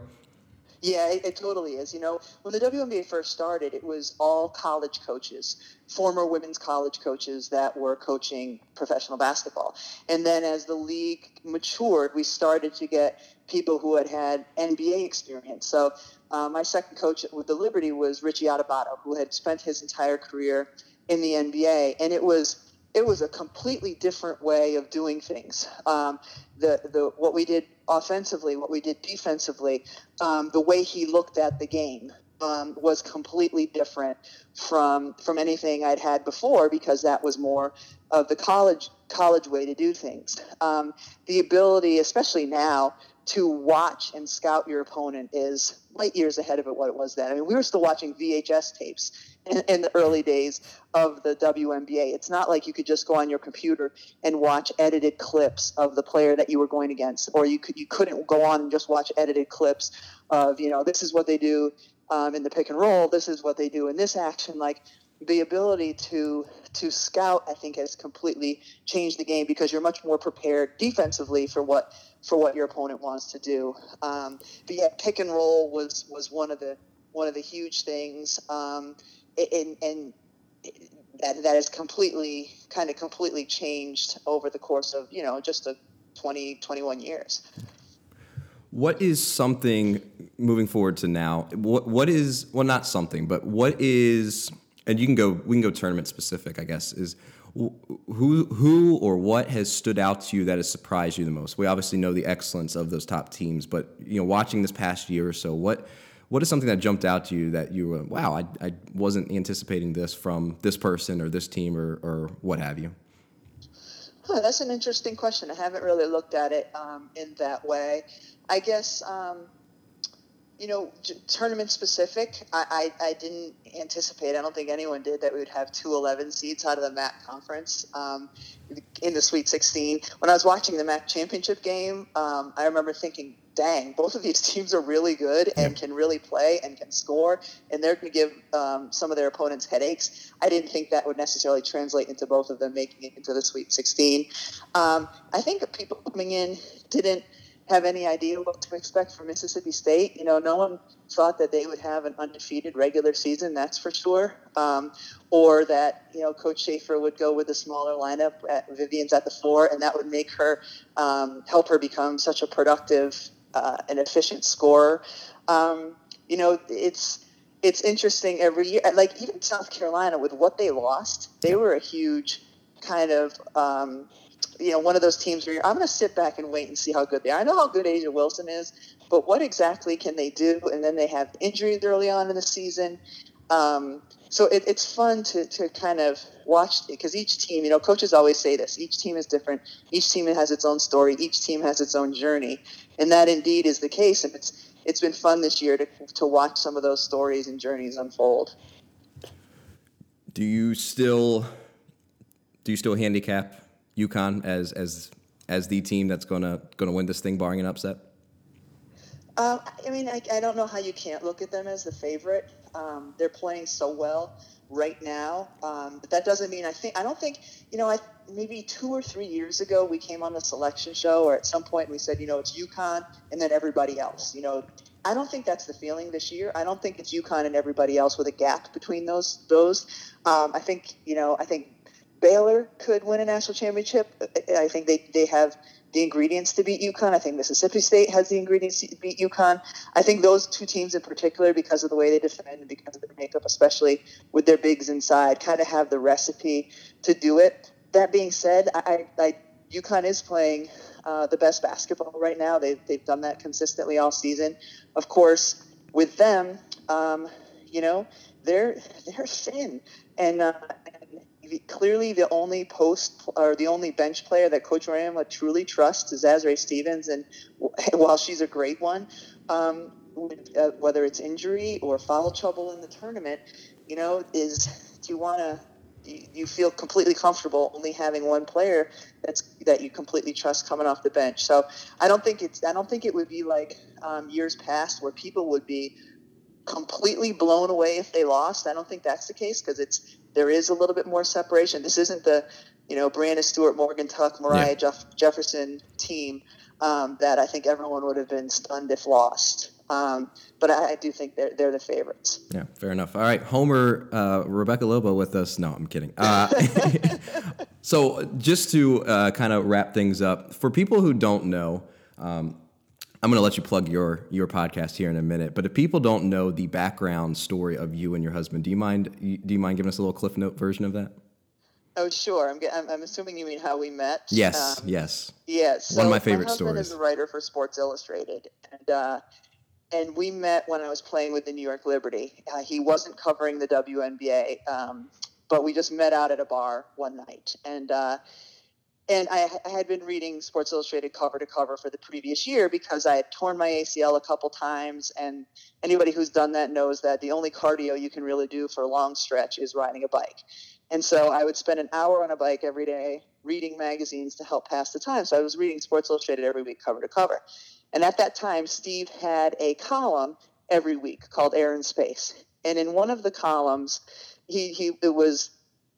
Yeah, it, it, totally is. You know, when the WNBA first started, it was all college coaches, former women's college coaches that were coaching professional basketball. And then as the league matured, we started to get people who had had NBA experience. So uh, my second coach with the Liberty was Richie Adubato, who had spent his entire career in the NBA, and it was it was a completely different way of doing things. Um, the the what we did offensively, what we did defensively, um, the way he looked at the game um, was completely different from from anything I'd had before because that was more of the college college way to do things. Um, the ability, especially now, to watch and scout your opponent is light years ahead of it what it was then. I mean, we were still watching VHS tapes in, in, the early days of the WNBA. It's not like you could just go on your computer and watch edited clips of the player that you were going against, or you could you couldn't go on and just watch edited clips of you know this is what they do um, in the pick and roll, this is what they do in this action. Like the ability to to scout, I think, has completely changed the game because you're much more prepared defensively for what for what your opponent wants to do. Um, but yeah, pick and roll was was one of the one of the huge things, um, and, and that that has completely kind of completely changed over the course of you know just the 20 21 years. What is something moving forward to now? What what is well not something, but what is and you can go we can go tournament specific, I guess, is who who or what has stood out to you that has surprised you the most? We obviously know the excellence of those top teams, but you know, watching this past year or so, what what is something that jumped out to you that you were wow, I, I wasn't anticipating this from this person or this team or or what have you? That's an interesting question. I haven't really looked at it um, in that way. I guess um, you know, tournament specific, I, I, I, didn't anticipate, I don't think anyone did, that we would have two 11 seeds out of the MAC conference um, in the Sweet 16. When I was watching the MAC championship game, um, I remember thinking, dang, both of these teams are really good and can really play and can score, and they're going to give um, some of their opponents headaches. I didn't think that would necessarily translate into both of them making it into the Sweet 16. Um, I think people coming in didn't – have any idea what to expect from Mississippi State. You know, no one thought that they would have an undefeated regular season, that's for sure, um, or that you know Coach Schaefer would go with a smaller lineup. At Vivians at the four, and that would make her um, help her become such a productive uh, and efficient scorer. Um, you know, it's it's interesting every year. Like even South Carolina, with what they lost, they were a huge kind of um, you know, one of those teams where I'm going to sit back and wait and see how good they are. I know how good A'ja Wilson is, but what exactly can they do? And then they have injuries early on in the season. Um, so it, it's fun to, to kind of watch because each team, you know, coaches always say this each team is different. Each team has its own story. Each team has its own journey. And that indeed is the case. And it's, it's been fun this year to, to watch some of those stories and journeys unfold. Do you still do you still handicap UConn as as as the team that's gonna gonna win this thing, barring an upset? Uh, I mean, I, I, don't know how you can't look at them as the favorite. Um, they're playing so well right now, um, but that doesn't mean I think I don't think you know. I maybe two or three years ago we came on the selection show, or at some point we said, you know, it's UConn and then everybody else. You know, I don't think that's the feeling this year. I don't think it's UConn and everybody else with a gap between those. Those, um, I think you know, I think Baylor could win a national championship. I think they, they have the ingredients to beat UConn. I think Mississippi State has the ingredients to beat UConn. I think those two teams in particular, because of the way they defend and because of their makeup, especially with their bigs inside, kind of have the recipe to do it. That being said, I, I UConn is playing uh, the best basketball right now. They've, they've done that consistently all season. Of course, with them, um, you know, they're they're thin, and uh, clearly the only post or the only bench player that Coach Auriemma truly trusts is Azurá Stevens, and while she's a great one, um, uh, whether it's injury or foul trouble in the tournament, you know, is do you want to? You feel completely comfortable only having one player that's that you completely trust coming off the bench. So I don't think it's I don't think it would be like um, years past where people would be completely blown away if they lost. I don't think that's the case because it's there is a little bit more separation. This isn't the, you know, Breanna Stewart, Morgan Tuck, Moriah yeah. Jeff- Jefferson team um, that I think everyone would have been stunned if lost. Um, but I, I, do think they're they're the favorites. Yeah, fair enough. All right, Homer, uh, Rebecca Lobo with us. No, I'm kidding. Uh, so just to uh, kind of wrap things up, for people who don't know. Um, I'm going to let you plug your your podcast here in a minute, but if people don't know the background story of you and your husband, do you mind do you mind giving us a little cliff note version of that? Oh, sure. I'm, I'm, I'm assuming you mean how we met. Yes, um, yes. Yes. So One of my favorite my husband stories. is a writer for Sports Illustrated, and uh, and we met when I was playing with the New York Liberty. Uh, he wasn't covering the WNBA, um, but we just met out at a bar one night, and. Uh, and I, I, had been reading Sports Illustrated cover to cover for the previous year because I had torn my ACL a couple times, and anybody who's done that knows that the only cardio you can really do for a long stretch is riding a bike. And so I would spend an hour on a bike every day reading magazines to help pass the time. So I was reading Sports Illustrated every week, cover to cover. And at that time, Steve had a column every week called Air and Space. And in one of the columns, he, he it was,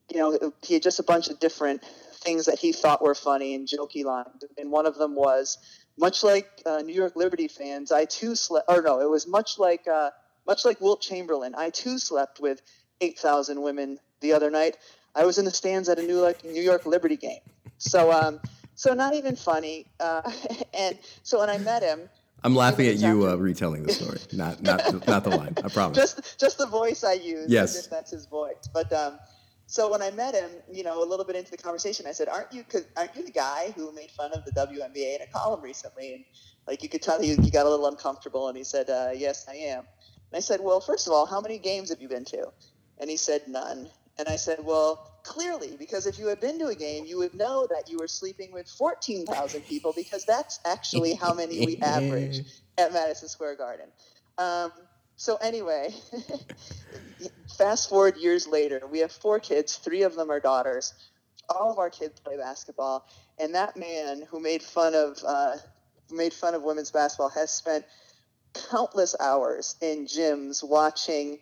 you know, he had just a bunch of different things that he thought were funny and jokey lines. And one of them was, much like uh, New York Liberty fans, I too slept. Or no, it was much like uh, much like Wilt Chamberlain. I too slept with eight thousand women the other night. I was in the stands at a New York, New York Liberty game. So, um, so not even funny. Uh, and so when I met him. I'm laughing at you uh, retelling the story, not not not the line. I promise. Just just the voice I use. Yes, that's his voice. But um, so when I met him, you know, a little bit into the conversation, I said, "Aren't you? Aren't you the guy who made fun of the WNBA in a column recently?" And like you could tell, he, he got a little uncomfortable, and he said, uh, "Yes, I am." And I said, "Well, first of all, how many games have you been to?" And he said, "None." And I said, "Well, clearly, because if you had been to a game, you would know that you were sleeping with 14,000 people, because that's actually how many we average at Madison Square Garden." Um, so anyway, fast forward years later, we have four kids. Three of them are daughters. All of our kids play basketball, and that man who made fun of uh, made fun of women's basketball has spent countless hours in gyms watching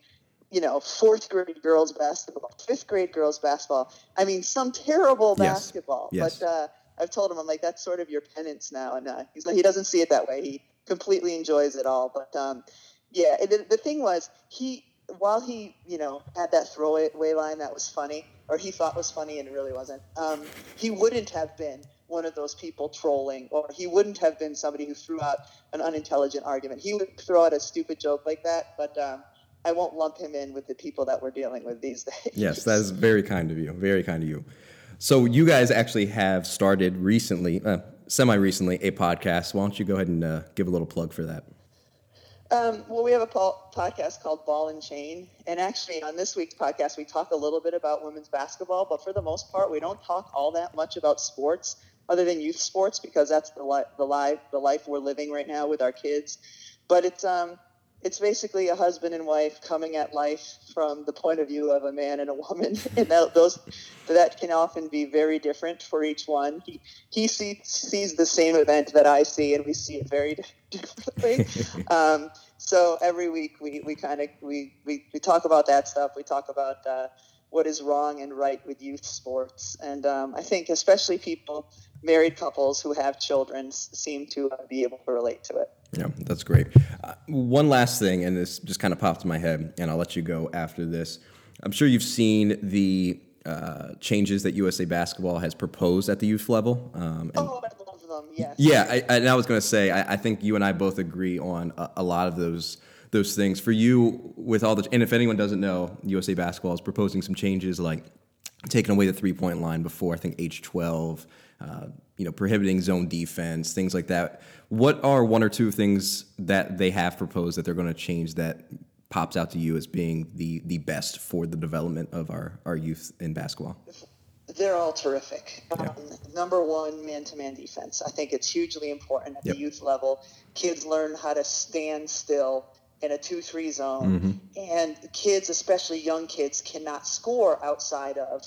you know, fourth grade girls basketball, fifth grade girls basketball. I mean, some terrible Yes. basketball. Yes. But uh, I've told him, I'm like, that's sort of your penance now. And uh, he's like, he doesn't see it that way. He completely enjoys it all. But um, yeah, and the, the thing was, he, while he, you know, had that throwaway line that was funny, or he thought was funny and it really wasn't, um, he wouldn't have been one of those people trolling, or he wouldn't have been somebody who threw out an unintelligent argument. He would throw out a stupid joke like that, but um, I won't lump him in with the people that we're dealing with these days. Yes, that is very kind of you. Very kind of you. So you guys actually have started recently, uh, semi recently, a podcast. Why don't you go ahead and uh, give a little plug for that? Um, well, we have a po- podcast called Ball and Chain, and actually on this week's podcast, we talk a little bit about women's basketball, but for the most part, we don't talk all that much about sports, other than youth sports, because that's the li- the life the life we're living right now with our kids. But it's um it's basically a husband and wife coming at life from the point of view of a man and a woman, and that, those that can often be very different for each one. He he sees sees the same event that I see, and we see it very differently. um, so every week we, we kind of we, we, we talk about that stuff. We talk about uh, what is wrong and right with youth sports, and um, I think especially people married couples who have children s- seem to uh, be able to relate to it. Yeah, that's great. Uh, one last thing, and this just kind of popped in my head, and I'll let you go after this. I'm sure you've seen the uh, changes that USA Basketball has proposed at the youth level. Um, and Oh, I love them. Yes. Yeah, I, I- and I was going to say, I, I think you and I both agree on a, a lot of those those things. For you, with all the, and if anyone doesn't know, USA Basketball is proposing some changes like taking away the three point line before I think age twelve. Uh, you know, prohibiting zone defense, things like that. What are one or two things that they have proposed that they're going to change that pops out to you as being the the best for the development of our our youth in basketball? They're all terrific. Um, number one, man to man defense. I think it's hugely important at Yep. the youth level. Kids learn how to stand still in a 2 3 zone. And kids, especially young kids, cannot score outside of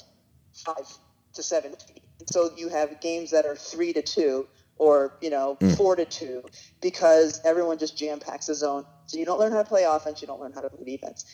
five to seven feet. So you have games that are three to two or, you know, four to two because everyone just jam packs the zone. So you don't learn how to play offense, you don't learn how to play defense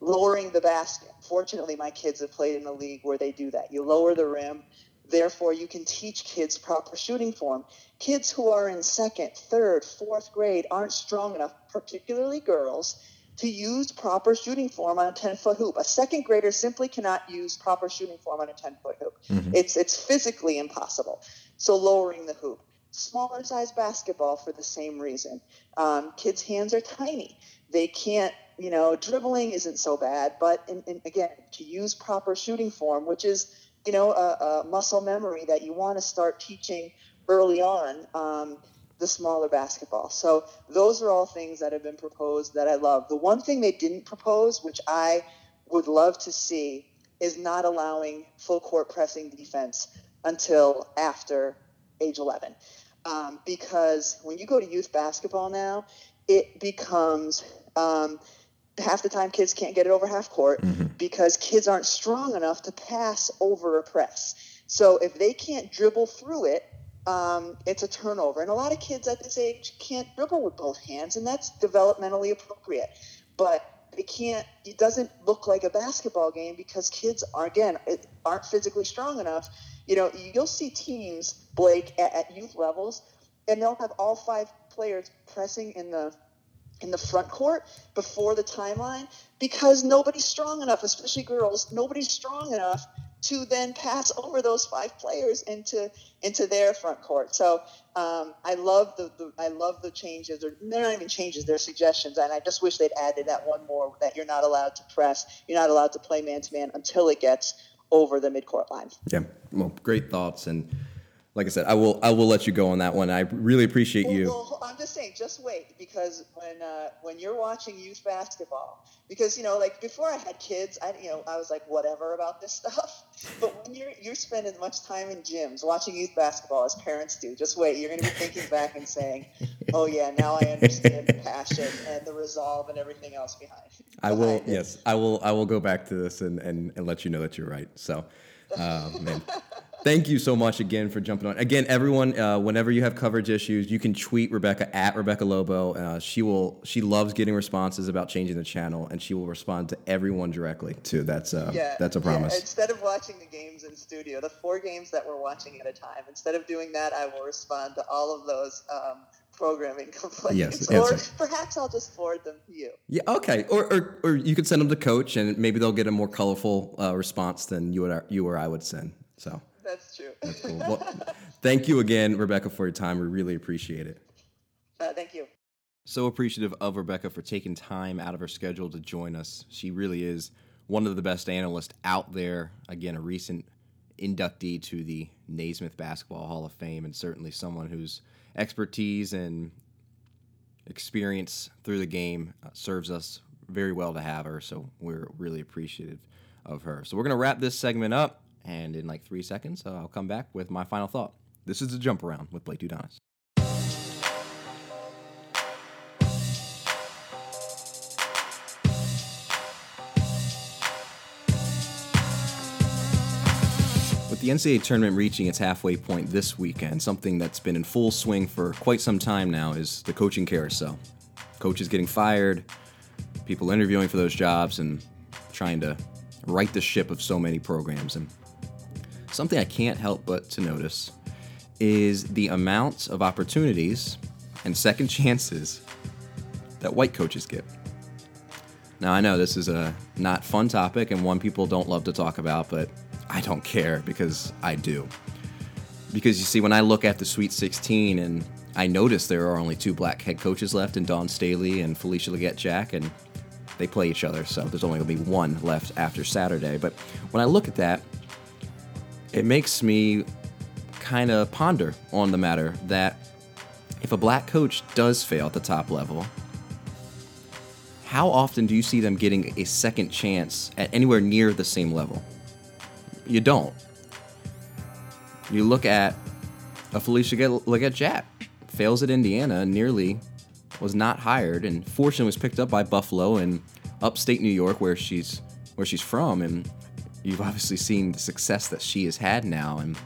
lowering the basket. Fortunately, my kids have played in a league where they do that. You lower the rim, therefore, you can teach kids proper shooting form. Kids who are in second, third, fourth grade aren't strong enough, particularly girls, to use proper shooting form on a 10 foot hoop. A second grader simply cannot use proper shooting form on a 10 foot hoop. It's, it's physically impossible. So, lowering the hoop. Smaller size basketball for the same reason. Um, kids' hands are tiny. They can't, you know, dribbling isn't so bad, but in, in, again, to use proper shooting form, which is, you know, a, a muscle memory that you want to start teaching early on. Um, the smaller basketball. So those are all things that have been proposed that I love. The one thing they didn't propose, which I would love to see, is not allowing full court pressing defense until after age 11. Um, because when you go to youth basketball now, it becomes um, half the time kids can't get it over half court because kids aren't strong enough to pass over a press. So if they can't dribble through it, um, it's a turnover. And a lot of kids at this age can't dribble with both hands, and that's developmentally appropriate. But they can't. It doesn't look like a basketball game because kids are again aren't physically strong enough. You know, you'll see teams, Blake, at, at youth levels, and they'll have all five players pressing in the in the front court before the timeline because nobody's strong enough, especially girls. Nobody's strong enough to then pass over those five players into into their front court. So um, I love the, the I love the changes. Or they're not even changes; they're suggestions. And I just wish they'd added that one more that you're not allowed to press, you're not allowed to play man to man until it gets over the midcourt line. Yeah, well, great thoughts. And like I said, I will I will let you go on that one. I really appreciate you. Well, I'm just saying, just wait because when uh, when you're watching youth basketball, because you know, like before I had kids, I you know I was like whatever about this stuff. But when you're you're spending much time in gyms watching youth basketball as parents do, just wait. You're going to be thinking back and saying, "Oh yeah, now I understand the passion and the resolve and everything else behind." I will. Yes, I will. I will go back to this and and, and let you know that you're right. So, uh, man. Thank you so much again for jumping on. Again, everyone, uh, whenever you have coverage issues, you can tweet Rebecca at Rebecca Lobo. Uh, she will. She loves getting responses about changing the channel, and she will respond to everyone directly too. That's uh, yeah, that's a promise. Yeah. Instead of watching the games in studio, the four games that we're watching at a time, instead of doing that, I will respond to all of those. Um, programming complaints. Yes, or perhaps I'll just forward them to you. Yeah, okay. Or, or, or you could send them to coach, and maybe they'll get a more colorful uh, response than you or you or I would send. So that's true. That's cool. Well, thank you again, Rebecca, for your time. We really appreciate it. Uh, thank you. So appreciative of Rebecca for taking time out of her schedule to join us. She really is one of the best analysts out there. Again, a recent inductee to the Naismith Basketball Hall of Fame, and certainly someone whose expertise and experience through the game uh, serves us very well to have her. So we're really appreciative of her. So we're going to wrap this segment up. And in like three seconds, uh, I'll come back with my final thought. This is a jump around with Blake Dudonis. With the NCAA tournament reaching its halfway point this weekend, something that's been in full swing for quite some time now is the coaching carousel. Coaches getting fired, people interviewing for those jobs, and trying to right the ship of so many programs. And something I can't help but to notice is the amount of opportunities and second chances that white coaches get. Now, I know this is a not fun topic and one people don't love to talk about, but I don't care because I do. Because you see, when I look at the Sweet 16 and I notice there are only two black head coaches left in Dawn Staley and Felisha Legette-Jack, and they play each other, so there's only going to be one left after Saturday. But when I look at that, it makes me kind of ponder on the matter that if a black coach does fail at the top level, how often do you see them getting a second chance at anywhere near the same level? You don't. You look at a Felisha Legette-Jack, fails at Indiana, nearly was not hired, and fortunately was picked up by Buffalo in upstate New York, where she's where she's from, and you've obviously seen the success that she has had now, and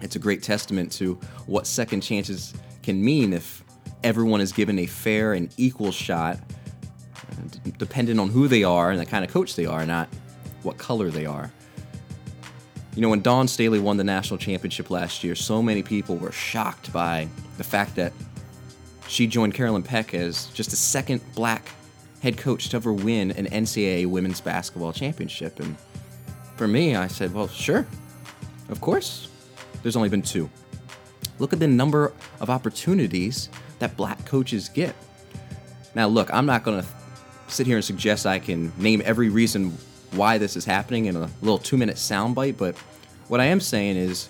it's a great testament to what second chances can mean if everyone is given a fair and equal shot, uh, dependent on who they are and the kind of coach they are, not what color they are. You know, when Dawn Staley won the national championship last year, so many people were shocked by the fact that she joined Carolyn Peck as just the second black head coach to ever win an NCAA women's basketball championship. And for me, I said, well, sure, of course. There's only been two. Look at the number of opportunities that black coaches get. Now, look, I'm not going to sit here and suggest I can name every reason why this is happening in a little two minute soundbite, but what I am saying is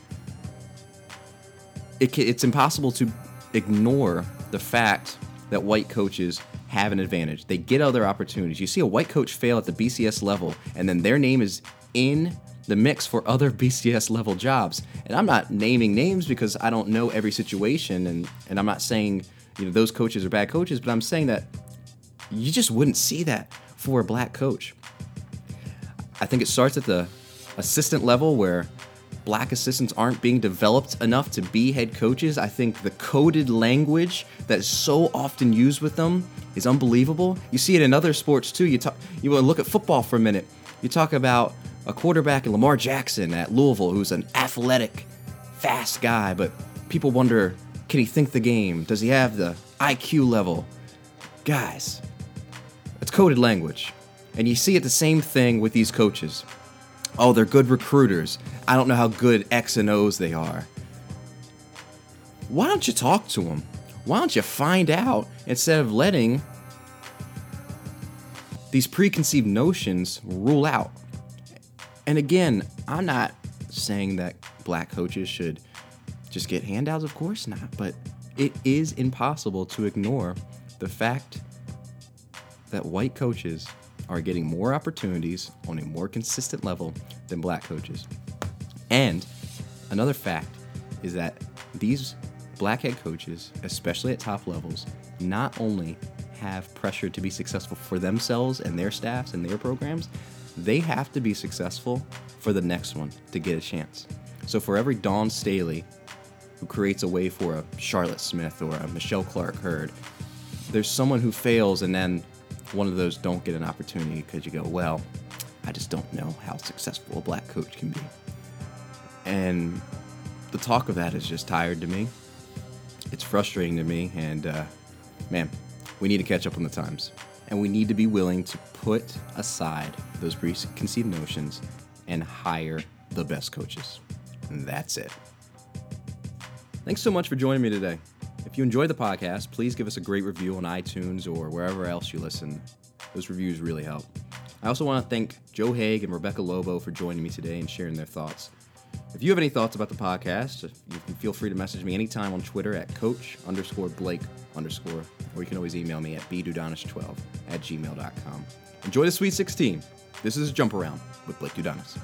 it, it's impossible to ignore the fact that white coaches have an advantage. They get other opportunities. You see a white coach fail at the BCS level, and then their name is in the mix for other BCS level jobs. And I'm not naming names because I don't know every situation and, and I'm not saying you know those coaches are bad coaches, but I'm saying that you just wouldn't see that for a black coach. I think it starts at the assistant level where black assistants aren't being developed enough to be head coaches. I think the coded language that is so often used with them is unbelievable. You see it in other sports too. You talk you look at football for a minute. You talk about a quarterback in Lamar Jackson at Louisville who's an athletic, fast guy, but people wonder can he think the game? Does he have the IQ level? Guys, it's coded language. And you see it the same thing with these coaches. Oh, they're good recruiters. I don't know how good X and O's they are. Why don't you talk to them? Why don't you find out instead of letting these preconceived notions rule out? And again, I'm not saying that black coaches should just get handouts? Of course not. But it is impossible to ignore the fact that white coaches are getting more opportunities on a more consistent level than black coaches. And another fact is that these black head coaches, especially at top levels, not only have pressure to be successful for themselves and their staffs and their programs, they have to be successful for the next one to get a chance. So for every Dawn Staley who creates a way for a Charlotte Smith or a Michelle Clark Heard, there's someone who fails and then one of those don't get an opportunity because you go, well, I just don't know how successful a black coach can be. And the talk of that is just tired to me. It's frustrating to me, and uh, man, we need to catch up on the times. And we need to be willing to put aside those preconceived notions and hire the best coaches. And that's it. Thanks so much for joining me today. If you enjoyed the podcast, please give us a great review on iTunes or wherever else you listen. Those reviews really help. I also want to thank Joe Haigh and Rebecca Lobo for joining me today and sharing their thoughts. If you have any thoughts about the podcast, you can feel free to message me anytime on Twitter at coach underscore Blake underscore, or you can always email me at bdudonish12 at gmail.com. Enjoy the Sweet 16. This is Jump Around with Blake Dudonis.